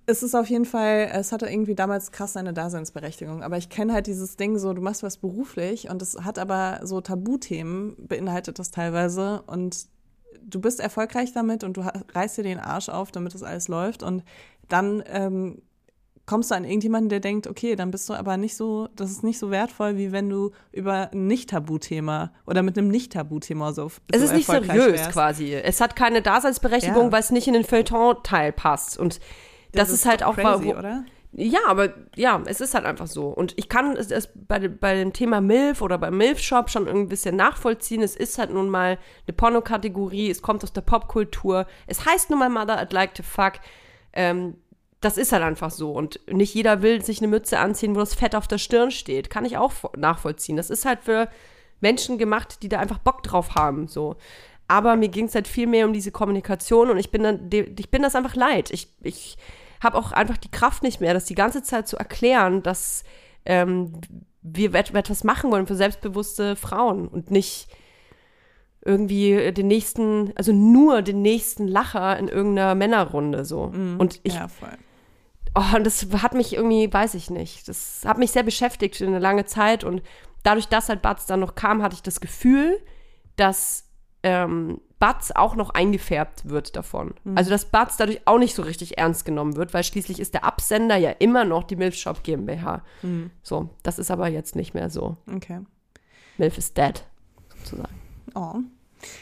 es ist auf jeden Fall, es hatte irgendwie damals krass seine Daseinsberechtigung. Aber ich kenne halt dieses Ding so, du machst was beruflich und es hat aber so Tabuthemen, beinhaltet das teilweise. Und du bist erfolgreich damit und du reißt dir den Arsch auf, damit das alles läuft. Und dann ähm, kommst du an irgendjemanden, der denkt, okay, dann bist du aber nicht so, das ist nicht so wertvoll, wie wenn du über ein Nicht-Tabuthema oder mit einem Nicht-Tabuthema so Es so ist nicht seriös wärst. quasi. Es hat keine Daseinsberechtigung, Ja. weil es nicht in den Feuilleton-Teil passt. Und das, ist halt doch auch crazy, warum- oder? Ja, aber ja, es ist halt einfach so. Und ich kann es, es bei, dem- bei dem Thema MILF oder beim MILF-Shop schon ein bisschen nachvollziehen. Es ist halt nun mal eine Pornokategorie, es kommt aus der Popkultur. Es heißt nun mal Mother I'd Like to Fuck. Ähm, das ist halt einfach so. Und nicht jeder will sich eine Mütze anziehen, wo das Fett auf der Stirn steht. Kann ich auch vo- nachvollziehen. Das ist halt für Menschen gemacht, die da einfach Bock drauf haben. So. Aber mir ging es halt viel mehr um diese Kommunikation und ich bin dann, ich bin das einfach leid. Ich, ich habe auch einfach die Kraft nicht mehr, das die ganze Zeit zu erklären, dass ähm, wir et- etwas machen wollen für selbstbewusste Frauen und nicht irgendwie den nächsten, also nur den nächsten Lacher in irgendeiner Männerrunde so. Und ich, ja, voll. oh, und das hat mich irgendwie, weiß ich nicht, das hat mich sehr beschäftigt für eine lange Zeit und dadurch, dass halt Batz dann noch kam, hatte ich das Gefühl, dass ähm, Batz auch noch eingefärbt wird davon. Also, dass Batz dadurch auch nicht so richtig ernst genommen wird, weil schließlich ist der Absender ja immer noch die Milf Shop GmbH. So, das ist aber jetzt nicht mehr so. Okay. Milf is dead, sozusagen. Oh.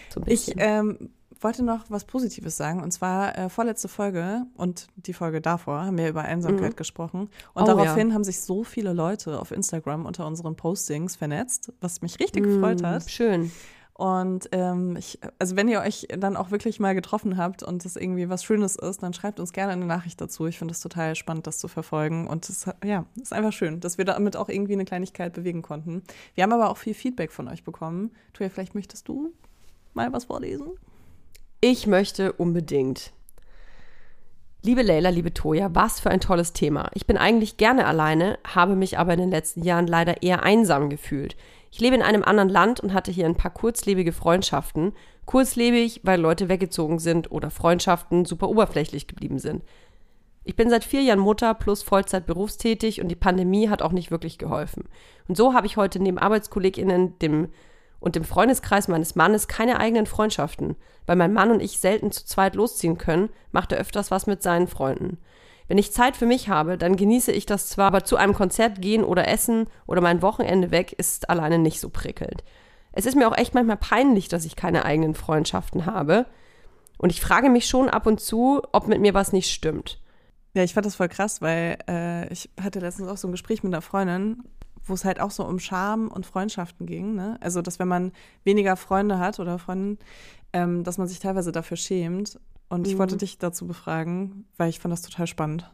So Ich ähm, wollte noch was Positives sagen. Und zwar äh, vorletzte Folge und die Folge davor haben wir über Einsamkeit Mhm. gesprochen. Und Oh, daraufhin haben sich so viele Leute auf Instagram unter unseren Postings vernetzt, was mich richtig gefreut Mm, hat. Schön. Und ähm, ich, also wenn ihr euch dann auch wirklich mal getroffen habt und es irgendwie was Schönes ist, dann schreibt uns gerne eine Nachricht dazu. Ich finde es total spannend, das zu verfolgen. Und es ja, ist einfach schön, dass wir damit auch irgendwie eine Kleinigkeit bewegen konnten. Wir haben aber auch viel Feedback von euch bekommen. Tuja, vielleicht möchtest du mal was vorlesen? Ich möchte unbedingt. Liebe Leila, liebe Toja, was für ein tolles Thema. Ich bin eigentlich gerne alleine, habe mich aber in den letzten Jahren leider eher einsam gefühlt. Ich lebe in einem anderen Land und hatte hier ein paar kurzlebige Freundschaften. Kurzlebig, weil Leute weggezogen sind oder Freundschaften super oberflächlich geblieben sind. Ich bin seit vier Jahren Mutter plus Vollzeit berufstätig und die Pandemie hat auch nicht wirklich geholfen. Und so habe ich heute neben ArbeitskollegInnen dem, und dem Freundeskreis meines Mannes keine eigenen Freundschaften. Weil mein Mann und ich selten zu zweit losziehen können, macht er öfters was mit seinen Freunden. Wenn ich Zeit für mich habe, dann genieße ich das zwar, aber zu einem Konzert gehen oder essen oder mein Wochenende weg ist alleine nicht so prickelnd. Es ist mir auch echt manchmal peinlich, dass ich keine eigenen Freundschaften habe. Und ich frage mich schon ab und zu, ob mit mir was nicht stimmt. Ja, ich fand das voll krass, weil äh, ich hatte letztens auch so ein Gespräch mit einer Freundin, wo es halt auch so um Scham und Freundschaften ging. Ne? Also, dass wenn man weniger Freunde hat oder Freundinnen, ähm, dass man sich teilweise dafür schämt. Und ich Mhm. wollte dich dazu befragen, weil ich fand das total spannend.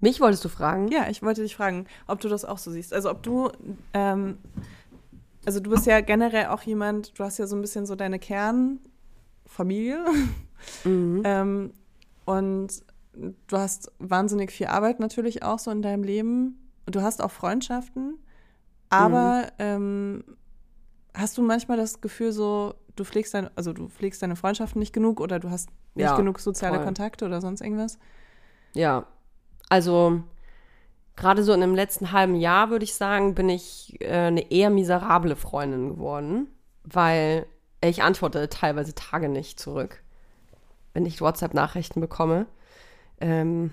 Mich wolltest du fragen? Ja, ich wollte dich fragen, ob du das auch so siehst. Also ob du, ähm, also du bist ja generell auch jemand, du hast ja so ein bisschen so deine Kernfamilie Mhm. *laughs* ähm, und du hast wahnsinnig viel Arbeit natürlich auch so in deinem Leben. Du hast auch Freundschaften, aber ähm, hast du manchmal das Gefühl so, du pflegst deine, also du pflegst deine Freundschaften nicht genug oder du hast nicht Ja, genug soziale voll. Kontakte oder sonst irgendwas? Ja, also gerade so in dem letzten halben Jahr würde ich sagen, bin ich äh, eine eher miserable Freundin geworden, weil ich antworte teilweise Tage nicht zurück, wenn ich WhatsApp-Nachrichten bekomme. Ähm,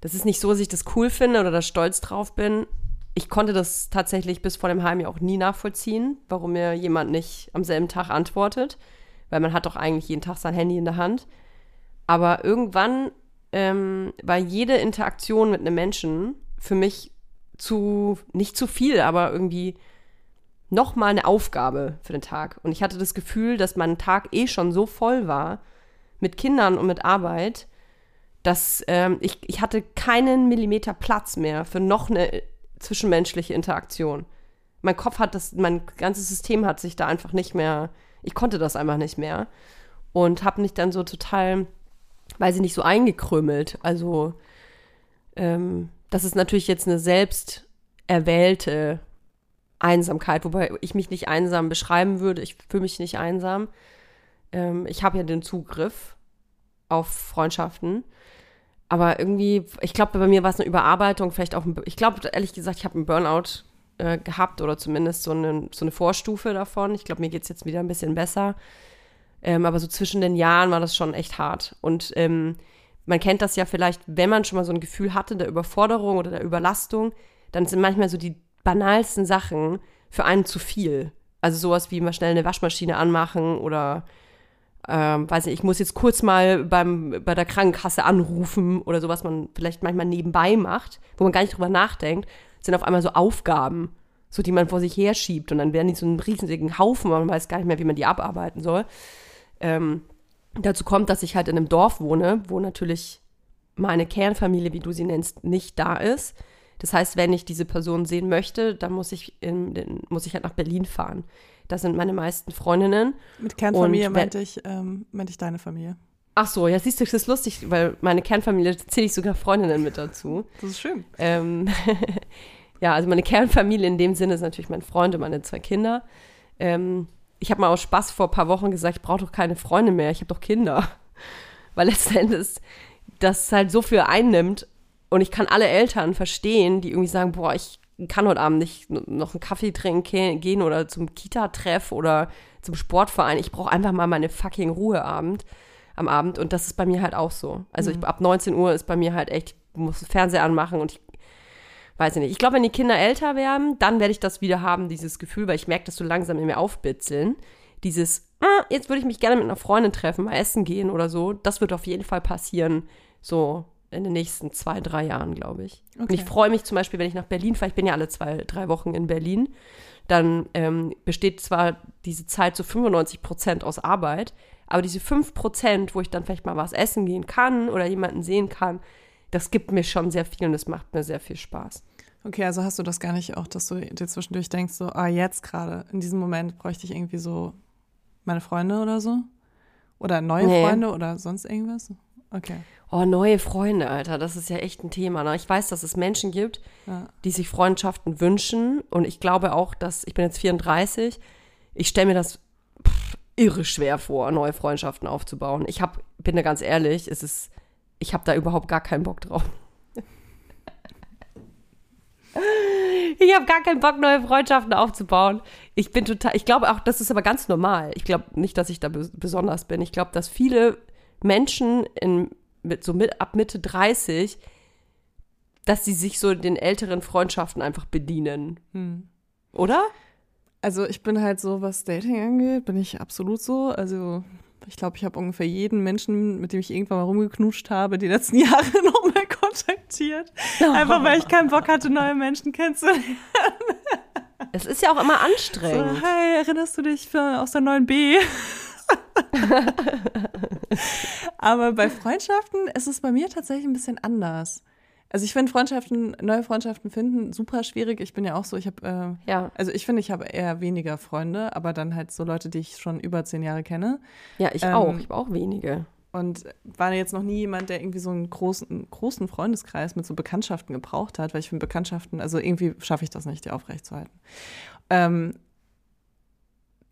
das ist nicht so, dass ich das cool finde oder da stolz drauf bin. Ich konnte das tatsächlich bis vor dem halben Jahr auch nie nachvollziehen, warum mir jemand nicht am selben Tag antwortet, weil man hat doch eigentlich jeden Tag sein Handy in der Hand. Aber irgendwann ähm, war jede Interaktion mit einem Menschen für mich zu, nicht zu viel, aber irgendwie nochmal eine Aufgabe für den Tag. Und ich hatte das Gefühl, dass mein Tag eh schon so voll war mit Kindern und mit Arbeit, dass ähm, ich, ich hatte keinen Millimeter Platz mehr für noch eine zwischenmenschliche Interaktion. Mein Kopf hat das, mein ganzes System hat sich da einfach nicht mehr, ich konnte das einfach nicht mehr. Und habe mich dann so total weiß ich nicht, so eingekrümmelt. Also, ähm, das ist natürlich jetzt eine selbst erwählte Einsamkeit, wobei ich mich nicht einsam beschreiben würde. Ich fühle mich nicht einsam. Ähm, ich habe ja den Zugriff auf Freundschaften. Aber irgendwie, ich glaube, bei mir war es eine Überarbeitung, vielleicht auch, ein, ich glaube, ehrlich gesagt, ich habe einen Burnout äh, gehabt oder zumindest so eine, so eine Vorstufe davon. Ich glaube, mir geht es jetzt wieder ein bisschen besser. Ähm, aber so zwischen den Jahren war das schon echt hart. Und ähm, man kennt das ja vielleicht, wenn man schon mal so ein Gefühl hatte der Überforderung oder der Überlastung, dann sind manchmal so die banalsten Sachen für einen zu viel. Also sowas wie mal schnell eine Waschmaschine anmachen oder ähm, weiß nicht, ich muss jetzt kurz mal beim, bei der Krankenkasse anrufen oder sowas man vielleicht manchmal nebenbei macht, wo man gar nicht drüber nachdenkt, sind auf einmal so Aufgaben, so die man vor sich herschiebt und dann werden die so einen riesigen Haufen, man weiß gar nicht mehr, wie man die abarbeiten soll. Ähm, dazu kommt, dass ich halt in einem Dorf wohne, wo natürlich meine Kernfamilie, wie du sie nennst, nicht da ist. Das heißt, wenn ich diese Person sehen möchte, dann muss ich, in, in, muss ich halt nach Berlin fahren. Da sind meine meisten Freundinnen. Mit Kernfamilie meinte ich, ähm, meinte ich deine Familie. Ach so, ja, siehst du, das ist lustig, weil meine Kernfamilie zähle ich sogar Freundinnen mit dazu. Das ist schön. Ähm, *laughs* ja, also meine Kernfamilie in dem Sinne ist natürlich mein Freund und meine zwei Kinder. Ähm, ich habe mal aus Spaß vor ein paar Wochen gesagt, ich brauche doch keine Freunde mehr, ich habe doch Kinder. *laughs* Weil letzten Endes das halt so viel einnimmt und ich kann alle Eltern verstehen, die irgendwie sagen, boah, ich kann heute Abend nicht noch einen Kaffee trinken gehen oder zum Kita-Treff oder zum Sportverein. Ich brauche einfach mal meine fucking Ruheabend am Abend und das ist bei mir halt auch so. Also ich, ab 19 Uhr ist bei mir halt echt, ich muss Fernseher anmachen und ich weiß ich nicht. Ich glaube, wenn die Kinder älter werden, dann werde ich das wieder haben, dieses Gefühl, weil ich merke, dass so langsam in mir aufbitzeln. Dieses, ah, jetzt würde ich mich gerne mit einer Freundin treffen, mal essen gehen oder so. Das wird auf jeden Fall passieren, so in den nächsten zwei, drei Jahren, glaube ich. Und Okay. ich freue mich zum Beispiel, wenn ich nach Berlin fahre. Ich bin ja alle zwei, drei Wochen in Berlin. Dann ähm, besteht zwar diese Zeit zu 95 Prozent aus Arbeit, aber diese 5 Prozent, wo ich dann vielleicht mal was essen gehen kann oder jemanden sehen kann, das gibt mir schon sehr viel und das macht mir sehr viel Spaß. Okay, also hast du das gar nicht auch, dass du dir zwischendurch denkst, so, ah, jetzt gerade, in diesem Moment bräuchte ich irgendwie so meine Freunde oder so? Oder neue Nee. Freunde oder sonst irgendwas? Okay. Oh, neue Freunde, Alter, das ist ja echt ein Thema. Ne? Ich weiß, dass es Menschen gibt, Ja. die sich Freundschaften wünschen. Und ich glaube auch, dass, ich bin jetzt 34, ich stelle mir das pff, irre schwer vor, neue Freundschaften aufzubauen. Ich hab, bin da ganz ehrlich, es ist, ich habe da überhaupt gar keinen Bock drauf. *laughs* Ich habe gar keinen Bock, neue Freundschaften aufzubauen. Ich bin total, ich glaube auch, das ist aber ganz normal. Ich glaube nicht, dass ich da bes- besonders bin. Ich glaube, dass viele Menschen in, mit, so mit, ab Mitte 30, dass sie sich so den älteren Freundschaften einfach bedienen. Hm. Oder? Also ich bin halt so, was Dating angeht, bin ich absolut so. Also ich glaube, ich habe ungefähr jeden Menschen, mit dem ich irgendwann mal rumgeknutscht habe, die letzten *laughs* Jahre nochmal kontaktiert. Einfach weil ich keinen Bock hatte, neue Menschen kennenzulernen. Es ist ja auch immer *laughs* So, anstrengend. hey, erinnerst du dich für, aus der 9b? Aber bei Freundschaften ist es bei mir tatsächlich ein bisschen anders. Also ich finde Freundschaften, neue Freundschaften finden super schwierig. Ich bin ja auch so, ich habe, äh, Ja. also ich finde, ich habe eher weniger Freunde, aber dann halt so Leute, die ich schon über zehn Jahre kenne. Ja, ich Ähm, auch. Ich habe auch wenige. Und war jetzt noch nie jemand, der irgendwie so einen großen, großen Freundeskreis mit so Bekanntschaften gebraucht hat, weil ich finde Bekanntschaften, also irgendwie schaffe ich das nicht, die aufrechtzuerhalten. Ähm,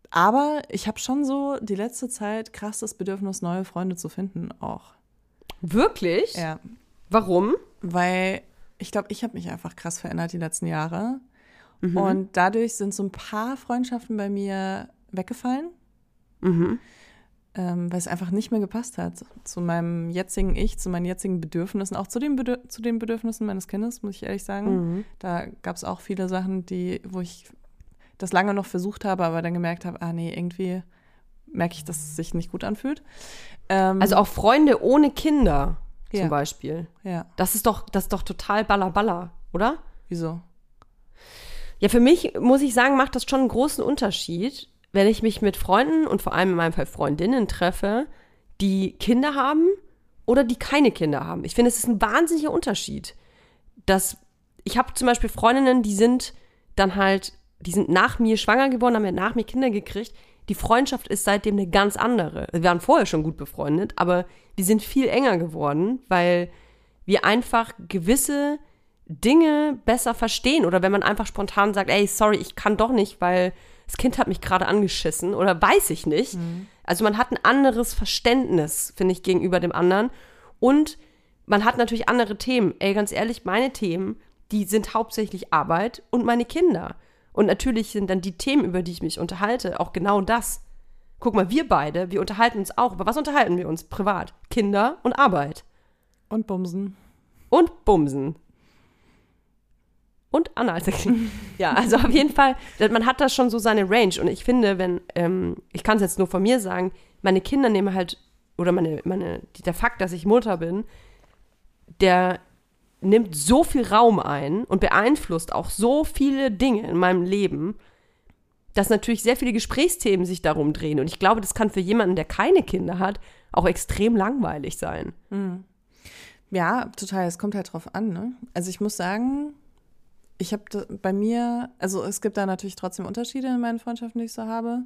aber ich habe schon so die letzte Zeit krass das Bedürfnis, neue Freunde zu finden auch. Wirklich? Ja. Warum? Weil ich glaube, ich habe mich einfach krass verändert die letzten Jahre. Mhm. Und dadurch sind so ein paar Freundschaften bei mir weggefallen. Mhm. ähm, weil es einfach nicht mehr gepasst hat zu meinem jetzigen Ich, zu meinen jetzigen Bedürfnissen, auch zu den, Bedür zu den Bedürfnissen meines Kindes, muss ich ehrlich sagen. Mhm. Da gab es auch viele Sachen, die, wo ich das lange noch versucht habe, aber dann gemerkt habe, ah nee, irgendwie merke ich, dass es sich nicht gut anfühlt. Ähm, Also auch Freunde ohne Kinder Ja. zum Beispiel. ja, Das ist doch, das ist doch total balla oder? wieso? Ja, für mich muss ich sagen, macht das schon einen großen Unterschied, wenn ich mich mit Freunden und vor allem in meinem Fall Freundinnen treffe, die Kinder haben oder die keine Kinder haben. Ich finde, es ist ein wahnsinniger Unterschied. Dass ich habe zum Beispiel Freundinnen, die sind dann halt, die sind nach mir schwanger geworden, haben ja nach mir Kinder gekriegt. Die Freundschaft ist seitdem eine ganz andere. Wir waren vorher schon gut befreundet, aber die sind viel enger geworden, weil wir einfach gewisse Dinge besser verstehen oder wenn man einfach spontan sagt, ey, sorry, ich kann doch nicht, weil das Kind hat mich gerade angeschissen oder weiß ich nicht. Also man hat ein anderes Verständnis, finde ich, gegenüber dem anderen und man hat natürlich andere Themen. Ey, ganz ehrlich, meine Themen, die sind hauptsächlich Arbeit und meine Kinder. Und natürlich sind dann die Themen, über die ich mich unterhalte, auch genau das. Guck mal, wir beide, wir unterhalten uns auch. Über was unterhalten wir uns privat? Kinder und Arbeit. Und Bumsen. Und Bumsen. Und Analsex. *laughs* ja, also auf jeden Fall, man hat da schon so seine Range. Und ich finde, wenn, ähm, ich kann es jetzt nur von mir sagen, meine Kinder nehmen halt, oder meine, meine, der Fakt, dass ich Mutter bin, der nimmt so viel Raum ein und beeinflusst auch so viele Dinge in meinem Leben, dass natürlich sehr viele Gesprächsthemen sich darum drehen. Und ich glaube, das kann für jemanden, der keine Kinder hat, auch extrem langweilig sein. Ja, total. Es kommt halt drauf an. Ne? Also ich muss sagen, ich habe bei mir, also es gibt da natürlich trotzdem Unterschiede in meinen Freundschaften, die ich so habe.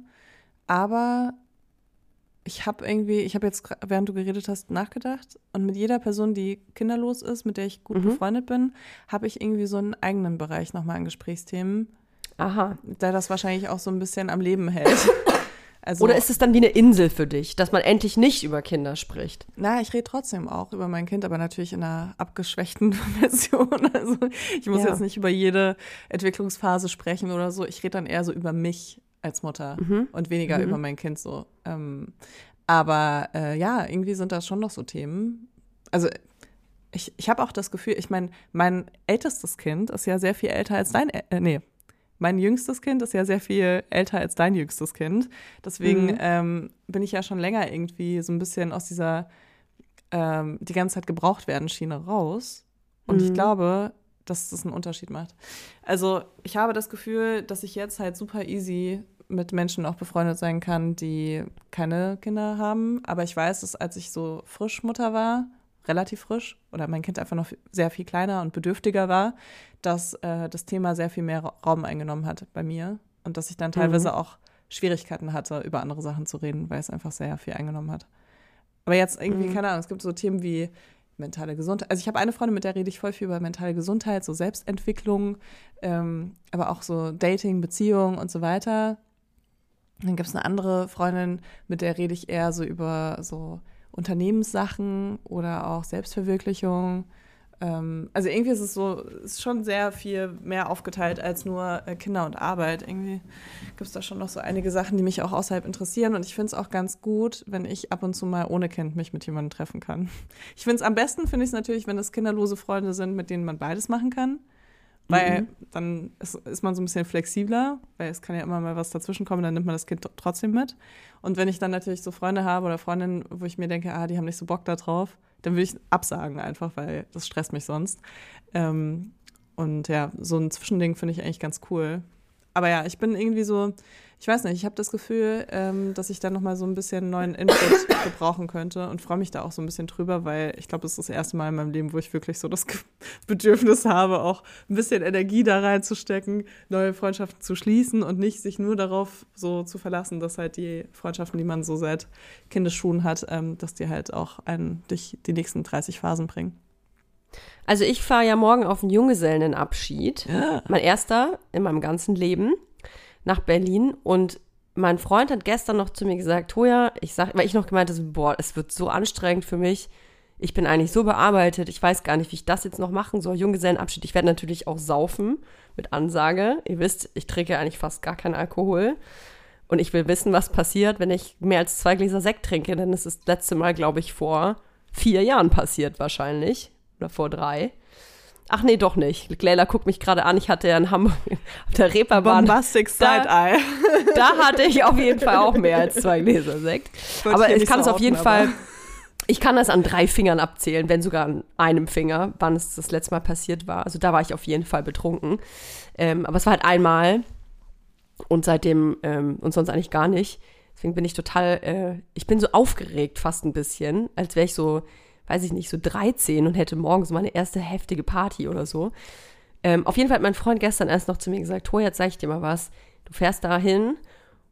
Aber ich habe irgendwie, ich habe jetzt, während du geredet hast, nachgedacht. Und mit jeder Person, die kinderlos ist, mit der ich gut Mhm. befreundet bin, habe ich irgendwie so einen eigenen Bereich nochmal an Gesprächsthemen, Aha. der das wahrscheinlich auch so ein bisschen am Leben hält. *laughs* Also, Oder ist es dann wie eine Insel für dich, dass man endlich nicht über Kinder spricht? Na, ich rede trotzdem auch über mein Kind, aber natürlich in einer abgeschwächten *laughs* Version. Also ich muss Ja. jetzt nicht über jede Entwicklungsphase sprechen oder so. Ich rede dann eher so über mich als Mutter Mhm. und weniger über mein Kind so. Ähm, aber äh, ja, irgendwie sind das schon noch so Themen. Also ich, ich habe auch das Gefühl, ich meine, mein ältestes Kind ist ja sehr viel älter als dein, äh, nee, mein jüngstes Kind ist ja sehr viel älter als dein jüngstes Kind. Deswegen Mhm. ähm, bin ich ja schon länger irgendwie so ein bisschen aus dieser ähm, die ganze Zeit gebraucht werden Schiene raus. Und ich Mhm. glaube, dass das einen Unterschied macht. Also ich habe das Gefühl, dass ich jetzt halt super easy mit Menschen auch befreundet sein kann, die keine Kinder haben. Aber ich weiß, dass als ich so frisch Mutter war, relativ frisch, oder mein Kind einfach noch sehr viel kleiner und bedürftiger war, dass äh, das Thema sehr viel mehr Ra- Raum eingenommen hat bei mir. Und dass ich dann teilweise auch Schwierigkeiten hatte, über andere Sachen zu reden, weil es einfach sehr viel eingenommen hat. Aber jetzt irgendwie, Mhm. keine Ahnung, es gibt so Themen wie mentale Gesundheit. Also ich habe eine Freundin, mit der rede ich voll viel über mentale Gesundheit, so Selbstentwicklung, ähm, aber auch so Dating, Beziehung und so weiter. Dann gibt es eine andere Freundin, mit der rede ich eher so über so Unternehmenssachen oder auch Selbstverwirklichung. Ähm, also irgendwie ist es so, ist schon sehr viel mehr aufgeteilt als nur äh, Kinder und Arbeit. Irgendwie gibt es da schon noch so einige Sachen, die mich auch außerhalb interessieren. Und ich finde es auch ganz gut, wenn ich ab und zu mal ohne Kind mich mit jemandem treffen kann. Ich finde es am besten, finde ich es natürlich, wenn es kinderlose Freunde sind, mit denen man beides machen kann. Weil dann ist, ist man so ein bisschen flexibler, weil es kann ja immer mal was dazwischen kommen, dann nimmt man das Kind trotzdem mit. Und wenn ich dann natürlich so Freunde habe oder Freundinnen, wo ich mir denke, ah, die haben nicht so Bock da drauf, dann würde ich absagen einfach, weil das stresst mich sonst. Ähm, und ja, so ein Zwischending finde ich eigentlich ganz cool. Aber ja, ich bin irgendwie so, ich weiß nicht, ich habe das Gefühl, ähm, dass ich da nochmal so ein bisschen neuen Input *coughs* gebrauchen könnte und freue mich da auch so ein bisschen drüber, weil ich glaube, es ist das erste Mal in meinem Leben, wo ich wirklich so das *laughs* Bedürfnis habe, auch ein bisschen Energie da reinzustecken, neue Freundschaften zu schließen und nicht sich nur darauf so zu verlassen, dass halt die Freundschaften, die man so seit Kindesschuhen hat, ähm, dass die halt auch einen durch die nächsten 30 Phasen bringen. Also ich fahre ja morgen auf einen Junggesellenabschied. Mein erster in meinem ganzen Leben nach Berlin. Und mein Freund hat gestern noch zu mir gesagt, Toja, ich sag, weil ich noch gemeint habe, boah, es wird so anstrengend für mich. Ich bin eigentlich so bearbeitet, ich weiß gar nicht, wie ich das jetzt noch machen soll. Junggesellenabschied. Ich werde natürlich auch saufen mit Ansage. Ihr wisst, ich trinke eigentlich fast gar keinen Alkohol. Und ich will wissen, was passiert, wenn ich mehr als zwei Gläser Sekt trinke. Denn das ist das letzte Mal, glaube ich, vor vier Jahren passiert wahrscheinlich. Oder vor drei. Ach nee, doch nicht. Leila guckt mich gerade an. Ich hatte ja in Hamburg *laughs* auf der Reeperbahn. Bombastic Da- Side-Eye. *laughs* Da hatte ich auf jeden Fall auch mehr als zwei Gläser Sekt. Aber ich kann so es auf jeden outen, Fall. aber- Ich kann das an drei Fingern abzählen, wenn sogar an einem Finger, wann es das letzte Mal passiert war. Also da war ich auf jeden Fall betrunken. Ähm, aber es war halt einmal und seitdem ähm, und sonst eigentlich gar nicht. Deswegen bin ich total, äh, ich bin so aufgeregt fast ein bisschen, als wäre ich so, weiß ich nicht, so 13 und hätte morgens meine erste heftige Party oder so. Ähm, auf jeden Fall hat mein Freund gestern erst noch zu mir gesagt, Tor, jetzt sag ich dir mal was. Du fährst da hin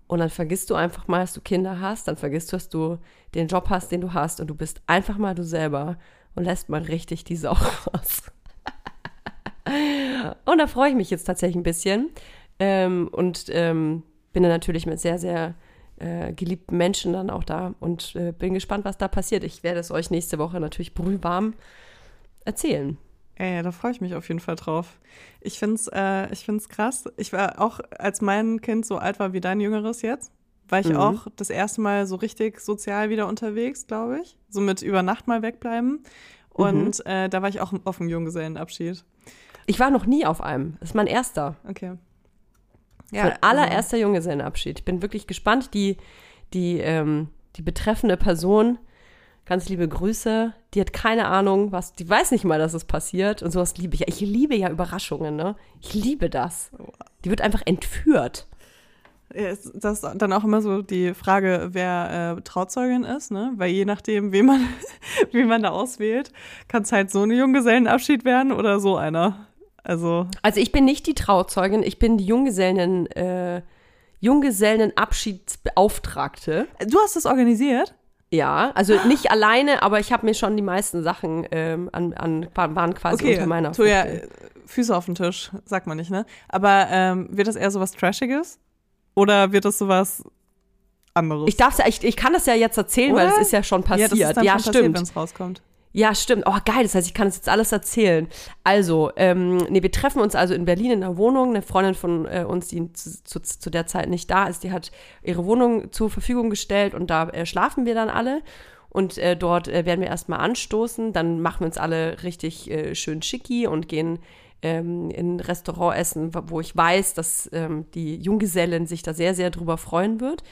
und dann vergisst du einfach mal, dass du Kinder hast, dann vergisst du, dass du den Job hast, den du hast und du bist einfach mal du selber und lässt mal richtig die Sau *laughs* raus. und da freue ich mich jetzt tatsächlich ein bisschen ähm, und ähm, bin dann natürlich mit sehr, sehr äh, geliebten Menschen dann auch da und äh, bin gespannt, was da passiert. Ich werde es euch nächste Woche natürlich brühwarm erzählen. Ey, da freue ich mich auf jeden Fall drauf. Ich finde es äh, ich find's krass. Ich war auch, als mein Kind so alt war wie dein Jüngeres jetzt, war ich Mhm. auch das erste Mal so richtig sozial wieder unterwegs, glaube ich. So mit über Nacht mal wegbleiben. Und äh, da war ich auch auf einem Junggesellenabschied. Ich war noch nie auf einem. Das ist mein erster. Okay. Mein allererster Junggesellenabschied. Ich bin wirklich gespannt. Die, die, ähm, die betreffende Person, ganz liebe Grüße, die hat keine Ahnung, was, die weiß nicht mal, dass es passiert. Und sowas liebe ich. ja. Ich liebe ja Überraschungen, ne? Ich liebe das. Die wird einfach entführt. Ja, das ist dann auch immer so die Frage, wer äh, Trauzeugin ist, ne? Weil je nachdem, wen man, *laughs* wen man da auswählt, kann es halt so ein Junggesellenabschied werden oder so einer. Also, Also ich bin nicht die Trauzeugin, ich bin die Junggesellen, äh, Junggesellenabschiedsbeauftragte. du hast das organisiert? Ja, also nicht alleine, aber ich habe mir schon die meisten Sachen ähm, an, an, waren quasi Okay, unter meiner Fuchtel. äh, Füße auf den Tisch, sagt man nicht, ne? Aber ähm, wird das eher so was Trashiges? Oder wird das sowas anderes? Ich darf's ja, ich, ich kann das ja jetzt erzählen, weil Oder? es ist ja schon ja, passiert. das ist dann Ja, schon stimmt. wenn es rauskommt. Ja, stimmt. Oh, geil. Das heißt, ich kann das jetzt alles erzählen. Also, ähm, nee, wir treffen uns also in Berlin in einer Wohnung. Eine Freundin von äh, uns, die zu, zu, zu der Zeit nicht da ist, die hat ihre Wohnung zur Verfügung gestellt und da äh, schlafen wir dann alle. Und äh, dort äh, werden wir erstmal anstoßen. Dann machen wir uns alle richtig äh, schön schicki und gehen ähm, in ein Restaurant essen, wo ich weiß, dass ähm, die Junggesellin sich da sehr, sehr drüber freuen wird.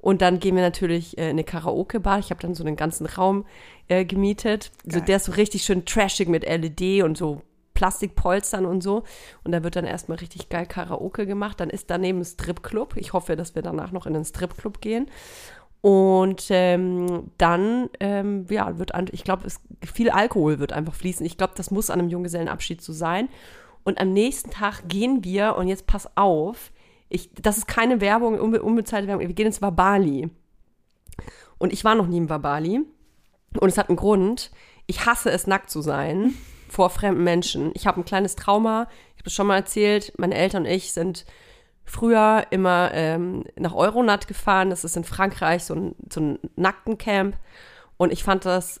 Und dann gehen wir natürlich äh, in eine Karaoke-Bar. Ich habe dann so einen ganzen Raum äh, gemietet. So, der ist so richtig schön trashig mit LED und so Plastikpolstern und so. Und da wird dann erstmal richtig geil Karaoke gemacht. Dann ist daneben ein Stripclub. Ich hoffe, dass wir danach noch in den Stripclub gehen. Und ähm, dann, ähm, ja, wird, an, ich glaube, viel Alkohol wird einfach fließen. Ich glaube, das muss an einem Junggesellenabschied so sein. Und am nächsten Tag gehen wir, und jetzt pass auf, ich, das ist keine Werbung, unbe unbezahlte Werbung, wir gehen ins Wabali. Und ich war noch nie im Wabali. Und es hat einen Grund. Ich hasse es, nackt zu sein *laughs* vor fremden Menschen. Ich habe ein kleines Trauma. Ich habe es schon mal erzählt. Meine Eltern und ich sind früher immer ähm, nach Euronat gefahren. Das ist in Frankreich so ein, so ein Nacktencamp. Und ich fand das,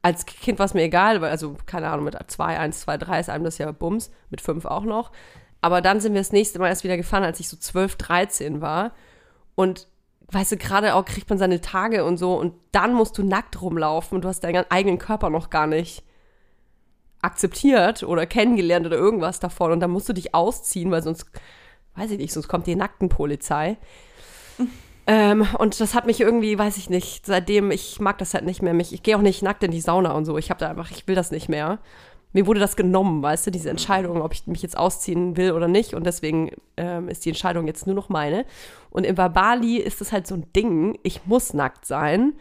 als Kind war es mir egal, weil, also, keine Ahnung, mit zwei, eins, zwei, drei ist einem das ja Bums, mit fünf auch noch. Aber dann sind wir das nächste Mal erst wieder gefahren, als ich so zwölf, dreizehn war. Und weißt du, gerade auch kriegt man seine Tage und so und dann musst du nackt rumlaufen und du hast deinen eigenen Körper noch gar nicht akzeptiert oder kennengelernt oder irgendwas davon und dann musst du dich ausziehen, weil sonst weiß ich nicht, sonst kommt die Nacktenpolizei. ähm, und das hat mich irgendwie, weiß ich nicht, seitdem, ich mag das halt nicht mehr. Mich, ich gehe auch nicht nackt in die Sauna und so. Ich habe da einfach, ich will das nicht mehr. Mir wurde das genommen, weißt du, diese Entscheidung, ob ich mich jetzt ausziehen will oder nicht. Und deswegen ähm, ist die Entscheidung jetzt nur noch meine. Und in Bali ist es halt so ein Ding, ich muss nackt sein,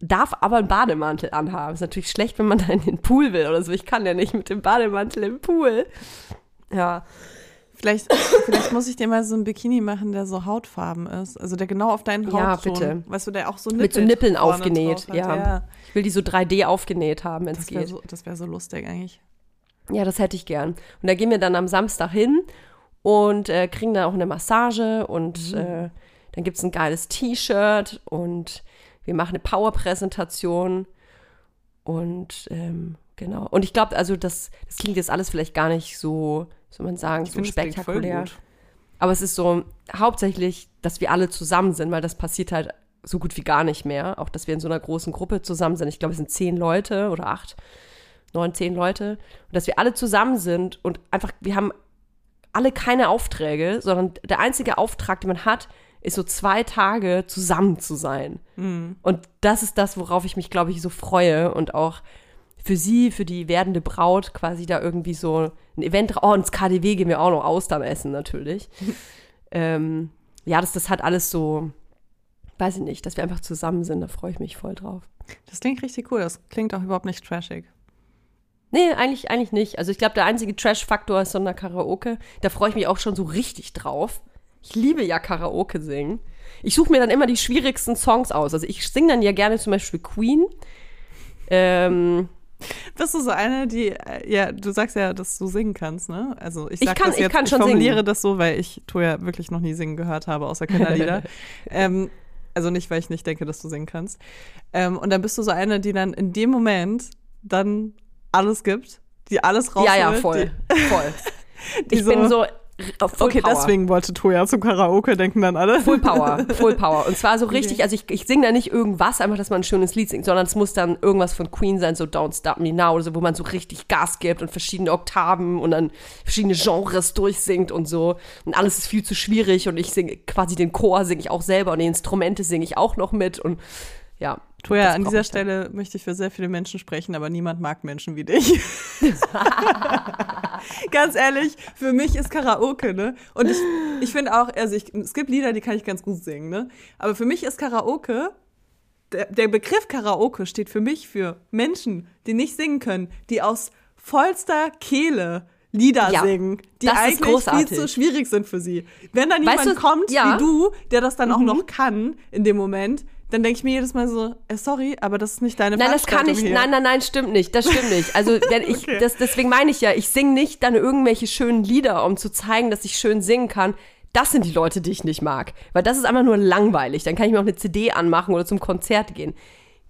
darf aber einen Bademantel anhaben. Ist natürlich schlecht, wenn man da in den Pool will oder so. Ich kann ja nicht mit dem Bademantel im Pool. Ja. Vielleicht, vielleicht muss ich dir mal so ein Bikini machen, der so hautfarben ist. Also der genau auf deinen Haut Ja, bitte. Weißt du, der auch so Nippel Mit so Nippeln aufgenäht, ja. ja. Ich will die so 3D aufgenäht haben, wenn es Das wäre geht. so, das wär so lustig eigentlich. Ja, das hätte ich gern. Und da gehen wir dann am Samstag hin und äh, kriegen dann auch eine Massage und äh, dann gibt es ein geiles T-Shirt und wir machen eine Power-Präsentation und ähm, genau. Und ich glaube, also das, das klingt jetzt alles vielleicht gar nicht so, soll man sagen, so klingt voll spektakulär. Aber es ist so hauptsächlich, dass wir alle zusammen sind, weil das passiert halt so gut wie gar nicht mehr. Auch, dass wir in so einer großen Gruppe zusammen sind. Ich glaube, es sind zehn Leute oder acht, neun, zehn Leute. Und dass wir alle zusammen sind und einfach, wir haben alle keine Aufträge, sondern der einzige Auftrag, den man hat, ist so zwei Tage zusammen zu sein. Und das ist das, worauf ich mich, glaube ich, so freue und auch für sie, für die werdende Braut quasi da irgendwie so ein Event, oh, ins KDW gehen wir auch noch Austern essen natürlich. *laughs* ähm, ja, das, das hat alles so, weiß ich nicht, dass wir einfach zusammen sind, da freue ich mich voll drauf. Das klingt richtig cool. Das klingt auch überhaupt nicht trashig. Nee, eigentlich, eigentlich nicht. Also ich glaube, der einzige Trash-Faktor ist so eine Karaoke. Da freue ich mich auch schon so richtig drauf. Ich liebe ja Karaoke singen. Ich suche mir dann immer die schwierigsten Songs aus. Also ich singe dann ja gerne zum Beispiel Queen. Ähm, Bist du so eine, die, äh, ja, du sagst ja, dass du singen kannst, ne? Also ich Ich sag kann- das ich jetzt, kann schon ich formuliere singen. das so, weil ich Toja wirklich noch nie singen gehört habe, außer Kinderlieder. *laughs* ähm, also nicht, weil ich nicht denke, dass du singen kannst. Ähm, und dann bist du so eine, die dann in dem Moment dann alles gibt, die alles rausholt. ja, ja, voll. voll. Die *laughs* Ich so- bin so Full Okay, Power. deswegen wollte Toja zum Karaoke, denken dann alle. Full Power, *laughs* Full Power. Und zwar so richtig, also ich, ich singe da nicht irgendwas, einfach, dass man ein schönes Lied singt, sondern es muss dann irgendwas von Queen sein, so Don't Stop Me Now oder so, wo man so richtig Gas gibt und verschiedene Oktaven und dann verschiedene Genres durchsingt und so. Und alles ist viel zu schwierig und ich singe quasi den Chor singe ich auch selber und die Instrumente singe ich auch noch mit und ja. Toja, an dieser. Stelle möchte ich für sehr viele Menschen sprechen, aber niemand mag Menschen wie dich. *laughs* ganz ehrlich, für mich ist Karaoke, ne? Und ich, ich finde auch, also ich, es gibt Lieder, die kann ich ganz gut singen, ne? Aber für mich ist Karaoke, der, der Begriff Karaoke steht für mich für Menschen, die nicht singen können, die aus vollster Kehle Lieder Ja, singen, die eigentlich viel zu schwierig sind für sie. Wenn dann jemand Weißt du, kommt ja. Mhm. wie du, der das dann auch noch kann in dem Moment, dann denke ich mir jedes Mal so, äh, sorry, aber das ist nicht deine Nein, das kann ich. hier. Nein, nein, nein, stimmt nicht. Das stimmt nicht. Also *laughs* denn ich, Okay. das, deswegen meine ich ja, ich singe nicht dann irgendwelche schönen Lieder, um zu zeigen, dass ich schön singen kann. Das sind die Leute, die ich nicht mag. Weil das ist einfach nur langweilig. Dann kann ich mir auch eine CD anmachen oder zum Konzert gehen.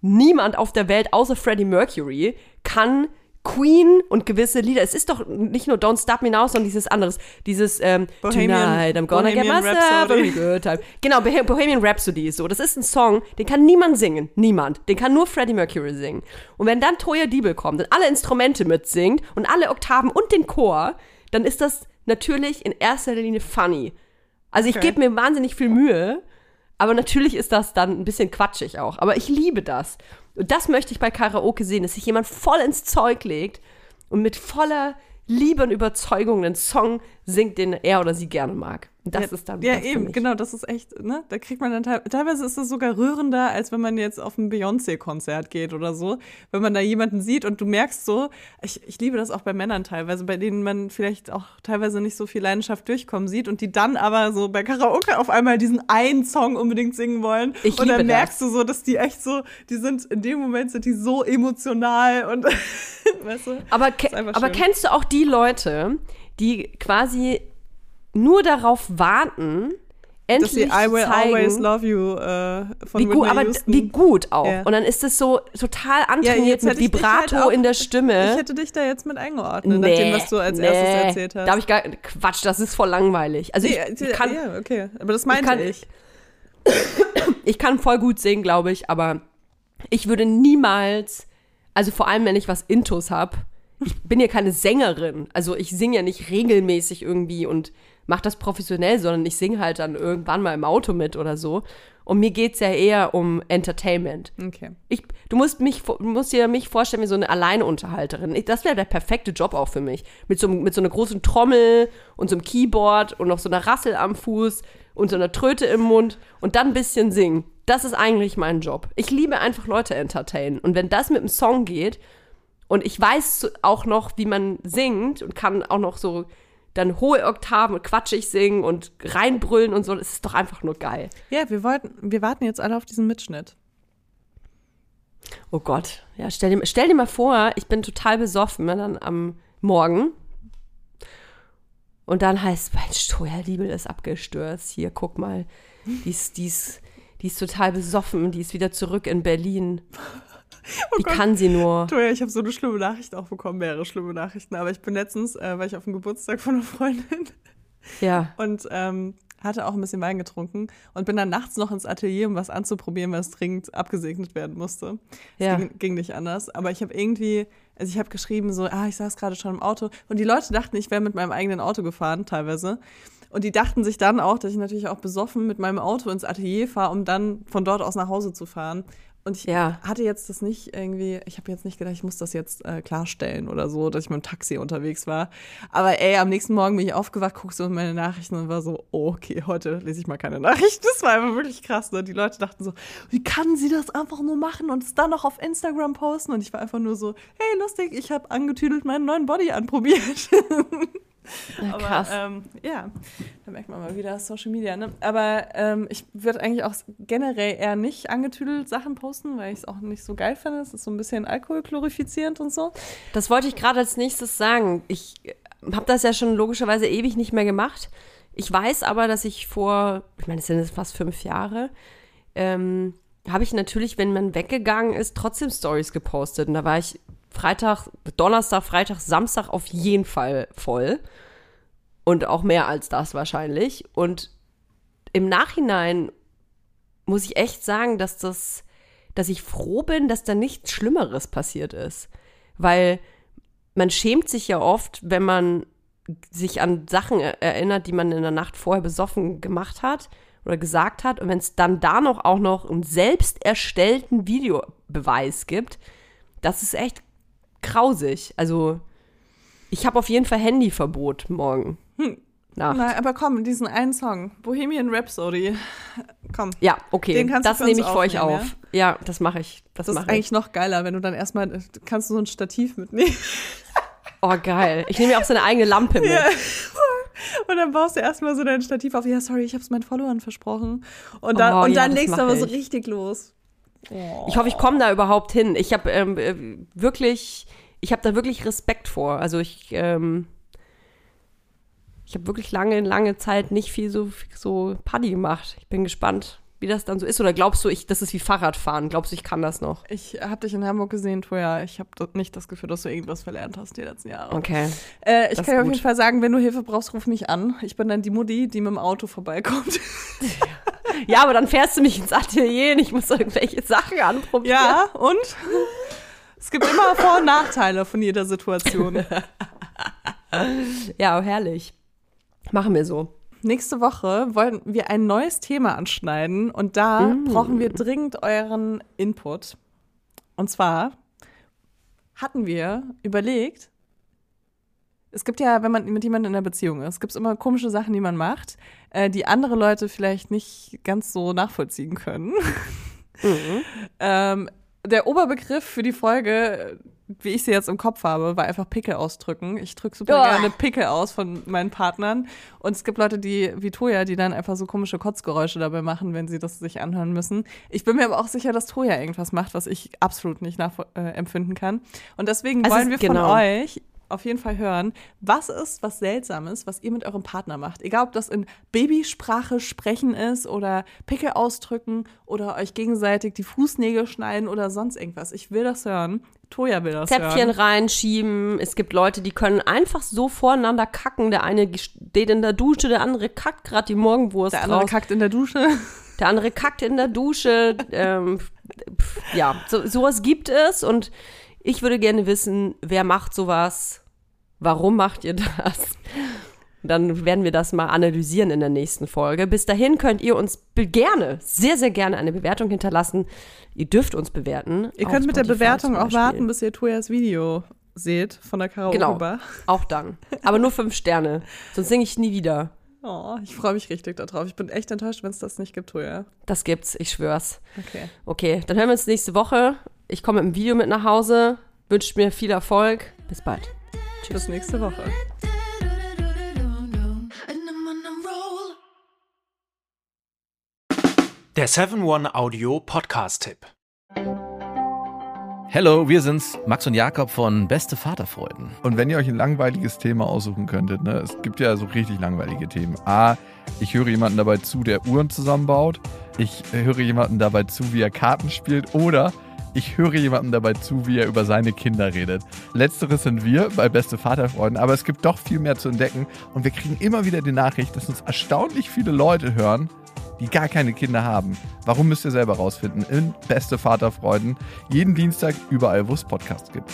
Niemand auf der Welt außer Freddie Mercury kann Queen und gewisse Lieder. Es ist doch nicht nur Don't Stop Me Now, sondern dieses anderes. Dieses ähm, Bohemian- Tonight, I'm gonna get Bohemian myself Rhapsody. a good time. Genau, Bohe- Bohemian Rhapsody ist so. Das ist ein Song, den kann niemand singen. Niemand. Den kann nur Freddie Mercury singen. Und wenn dann Toya Diebel kommt und alle Instrumente mitsingt und alle Oktaven und den Chor, dann ist das natürlich in erster Linie funny. Also ich Okay. gebe mir wahnsinnig viel Mühe, aber natürlich ist das dann ein bisschen quatschig auch. Aber ich liebe das. Und das möchte ich bei Karaoke sehen, dass sich jemand voll ins Zeug legt und mit voller Liebe und Überzeugung einen Song singt, den er oder sie gerne mag. Das ist dann Ja, das eben, genau, das ist echt, ne? Da kriegt man dann teil teilweise ist es sogar rührender, als wenn man jetzt auf ein Beyoncé-Konzert geht oder so. Wenn man da jemanden sieht und du merkst so, ich, ich liebe das auch bei Männern teilweise, bei denen man vielleicht auch teilweise nicht so viel Leidenschaft durchkommen sieht und die dann aber so bei Karaoke auf einmal diesen einen Song unbedingt singen wollen. Ich und dann merkst du so, dass die echt so, die sind, in dem Moment sind die so emotional und *laughs* weißt du? Aber, aber kennst du auch die Leute, die quasi nur darauf warten, endlich Dass sie I will zeigen, always love you äh, von wie gut, aber Houston. wie gut auch. Ja. Und dann ist es so total antrainiert jetzt mit ich dich Vibrato halt auch- in der Stimme. Ich hätte dich da jetzt mit eingeordnet, nach dem, was du als erstes erzählt hast. Da habe ich gar Quatsch, das ist voll langweilig. Also nee, ich, ich, kann, ja, okay. Aber das meinte kann- ich. *coughs* ich kann voll gut singen, glaube ich, aber ich würde niemals, also vor allem, wenn ich was Intus habe, ich bin ja keine Sängerin. Also ich singe ja nicht regelmäßig irgendwie und mache das professionell, sondern ich singe halt dann irgendwann mal im Auto mit oder so. Und mir geht's ja eher um Entertainment. Okay. Ich, du musst mich, musst dir mich vorstellen wie so eine Alleinunterhalterin. Ich, das wäre der perfekte Job auch für mich. Mit so, mit so einer großen Trommel und so einem Keyboard und noch so einer Rassel am Fuß und so einer Tröte im Mund und dann ein bisschen singen. Das ist eigentlich mein Job. Ich liebe einfach Leute entertainen. Und wenn das mit einem Song geht und ich weiß auch noch, wie man singt und kann auch noch so dann hohe Oktaven und quatschig singen und reinbrüllen und so, das ist doch einfach nur geil. Ja, wir wollten, wir warten jetzt alle auf diesen Mitschnitt. Oh Gott, ja, stell dir, stell dir mal vor, ich bin total besoffen ne, dann am Morgen. Und dann heißt, Mensch, Toja Liebel ist abgestürzt. Hier, guck mal, die ist, die, ist, die ist total besoffen, die ist wieder zurück in Berlin. *laughs* Wie Gott. kann sie nur? Toja, ich habe so eine schlimme Nachricht auch bekommen, mehrere schlimme Nachrichten. Aber ich bin letztens, äh, war ich auf dem Geburtstag von einer Freundin Ja, *laughs* und ähm, hatte auch ein bisschen Wein getrunken und bin dann nachts noch ins Atelier, um was anzuprobieren, was dringend abgesegnet werden musste. Ja. ging, ging nicht anders. Aber ich habe irgendwie, also ich habe geschrieben so, ah, ich saß gerade schon im Auto und die Leute dachten, ich wäre mit meinem eigenen Auto gefahren, teilweise. Und die dachten sich dann auch, dass ich natürlich auch besoffen mit meinem Auto ins Atelier fahre, um dann von dort aus nach Hause zu fahren. Und ich Ja. hatte jetzt das nicht irgendwie, ich habe jetzt nicht gedacht, ich muss das jetzt äh, klarstellen oder so, dass ich mit dem Taxi unterwegs war. Aber ey, am nächsten Morgen bin ich aufgewacht, guck so in meine Nachrichten und war so, oh, okay, heute lese ich mal keine Nachrichten. *laughs* Das war einfach wirklich krass. Ne? Die Leute dachten so, wie kann sie das einfach nur machen und es dann noch auf Instagram posten? Und ich war einfach nur so, hey, lustig, ich habe angetüdelt meinen neuen Body anprobiert. *laughs* ja Aber, krass. Ähm, ja, da merkt man mal wieder Social Media. Ne? Aber ähm, ich würde eigentlich auch generell eher nicht angetüdelt Sachen posten, weil ich es auch nicht so geil finde. Es ist so ein bisschen alkoholglorifizierend und so. Das wollte ich gerade als nächstes sagen. Ich habe das ja schon logischerweise ewig nicht mehr gemacht. Ich weiß aber, dass ich vor, ich meine, es sind jetzt fast fünf Jahre, ähm, habe ich natürlich, wenn man weggegangen ist, trotzdem Stories gepostet. Und da war ich Freitag, Donnerstag, Freitag, Samstag auf jeden Fall voll. Und auch mehr als das wahrscheinlich. Und im Nachhinein muss ich echt sagen, dass das, dass ich froh bin, dass da nichts Schlimmeres passiert ist. Weil man schämt sich ja oft, wenn man sich an Sachen er- erinnert, die man in der Nacht vorher besoffen gemacht hat oder gesagt hat. Und wenn es dann da noch auch noch einen selbst erstellten Videobeweis gibt, das ist echt grausig. Also ich habe auf jeden Fall Handyverbot morgen. Nacht. Na, aber komm, diesen einen Song, Bohemian Rhapsody. Komm. Ja, okay. Den kannst das nehme ich für euch auf. Ja, das mache ich. Das, Das ist mache ich. eigentlich noch geiler, wenn du dann erstmal, äh, kannst du so ein Stativ mitnehmen. *laughs* Oh, geil. Ich nehme mir auch so eine eigene Lampe mit. *laughs* Ja. Und dann baust du erstmal so dein Stativ auf. Ja, sorry, ich habe es meinen Followern versprochen. Und dann, Oh, und ja, dann legst du mach aber so ich. richtig los. Ich hoffe, ich komme da überhaupt hin. Ich habe ähm, äh, wirklich, ich habe da wirklich Respekt vor. Also ich, ähm, ich habe wirklich lange, lange Zeit nicht viel so, so Party gemacht. Ich bin gespannt, wie das dann so ist? Oder glaubst du, ich, das ist wie Fahrradfahren? Glaubst du, ich kann das noch? Ich habe dich in Hamburg gesehen, Toja. Ich habe nicht das Gefühl, dass du irgendwas verlernt hast die letzten Jahre. Okay. Äh, ich Das kann dir auf jeden Fall sagen, wenn du Hilfe brauchst, ruf mich an. Ich bin dann die Mutti, die mit dem Auto vorbeikommt. Ja, *laughs* *laughs* aber dann fährst du mich ins Atelier und ich muss irgendwelche Sachen anprobieren. Ja, und? Es gibt immer Vor- und Nachteile von jeder Situation. Ja, herrlich. Machen wir so. Nächste Woche wollen wir ein neues Thema anschneiden und da Mm. brauchen wir dringend euren Input. Und zwar hatten wir überlegt, es gibt ja, wenn man mit jemandem in einer Beziehung ist, gibt es immer komische Sachen, die man macht, äh, die andere Leute vielleicht nicht ganz so nachvollziehen können. *laughs* ähm, der Oberbegriff für die Folge, wie ich sie jetzt im Kopf habe, war einfach Pickel ausdrücken. Ich drücke super Uah. gerne Pickel aus von meinen Partnern. Und es gibt Leute, die, wie Toja, die dann einfach so komische Kotzgeräusche dabei machen, wenn sie das sich anhören müssen. Ich bin mir aber auch sicher, dass Toja irgendwas macht, was ich absolut nicht nachempfinden kann. Und deswegen Also wollen wir genau. von euch auf jeden Fall hören, was ist was Seltsames, was ihr mit eurem Partner macht. Egal, ob das in Babysprache sprechen ist oder Pickel ausdrücken oder euch gegenseitig die Fußnägel schneiden oder sonst irgendwas. Ich will das hören. Toja will das Zäpfchen hören. reinschieben. Es gibt Leute, die können einfach so voreinander kacken. Der eine steht in der Dusche, der andere kackt gerade die Morgenwurst Der andere raus. kackt in der Dusche. *laughs* Der andere kackt in der Dusche. ähm, pf, ja, so, sowas gibt es und ich würde gerne wissen, wer macht sowas? Warum macht ihr das? Dann werden wir das mal analysieren in der nächsten Folge. Bis dahin könnt ihr uns gerne, sehr, sehr gerne eine Bewertung hinterlassen. Ihr dürft uns bewerten. Ihr könnt mit der Bewertung auch warten, bis ihr Tojas Video seht von der Karaoke Genau, Bar. auch dann. Aber nur fünf Sterne. Sonst singe ich nie wieder. Oh, ich freue mich richtig darauf. Ich bin echt enttäuscht, wenn es das nicht gibt, Toja. Das gibt's, ich schwör's. Okay. Okay, dann hören wir uns nächste Woche. Ich komme mit dem Video mit nach Hause. Wünscht mir viel Erfolg. Bis bald. Bis nächste Woche. Der 7-One Audio Podcast-Tipp. Hello, wir sind's, Max und Jakob von Beste Vaterfreuden. Und wenn ihr euch ein langweiliges Thema aussuchen könntet, ne, es gibt ja so richtig langweilige Themen. A, ich höre jemanden dabei zu, der Uhren zusammenbaut. Ich höre jemanden dabei zu, wie er Karten spielt. Oder ich höre jemanden dabei zu, wie er über seine Kinder redet. Letzteres sind wir bei Beste Vaterfreuden, aber es gibt doch viel mehr zu entdecken. Und wir kriegen immer wieder die Nachricht, dass uns erstaunlich viele Leute hören, die gar keine Kinder haben. Warum müsst ihr selber rausfinden? In Beste Vaterfreuden. Jeden Dienstag überall, wo es Podcasts gibt.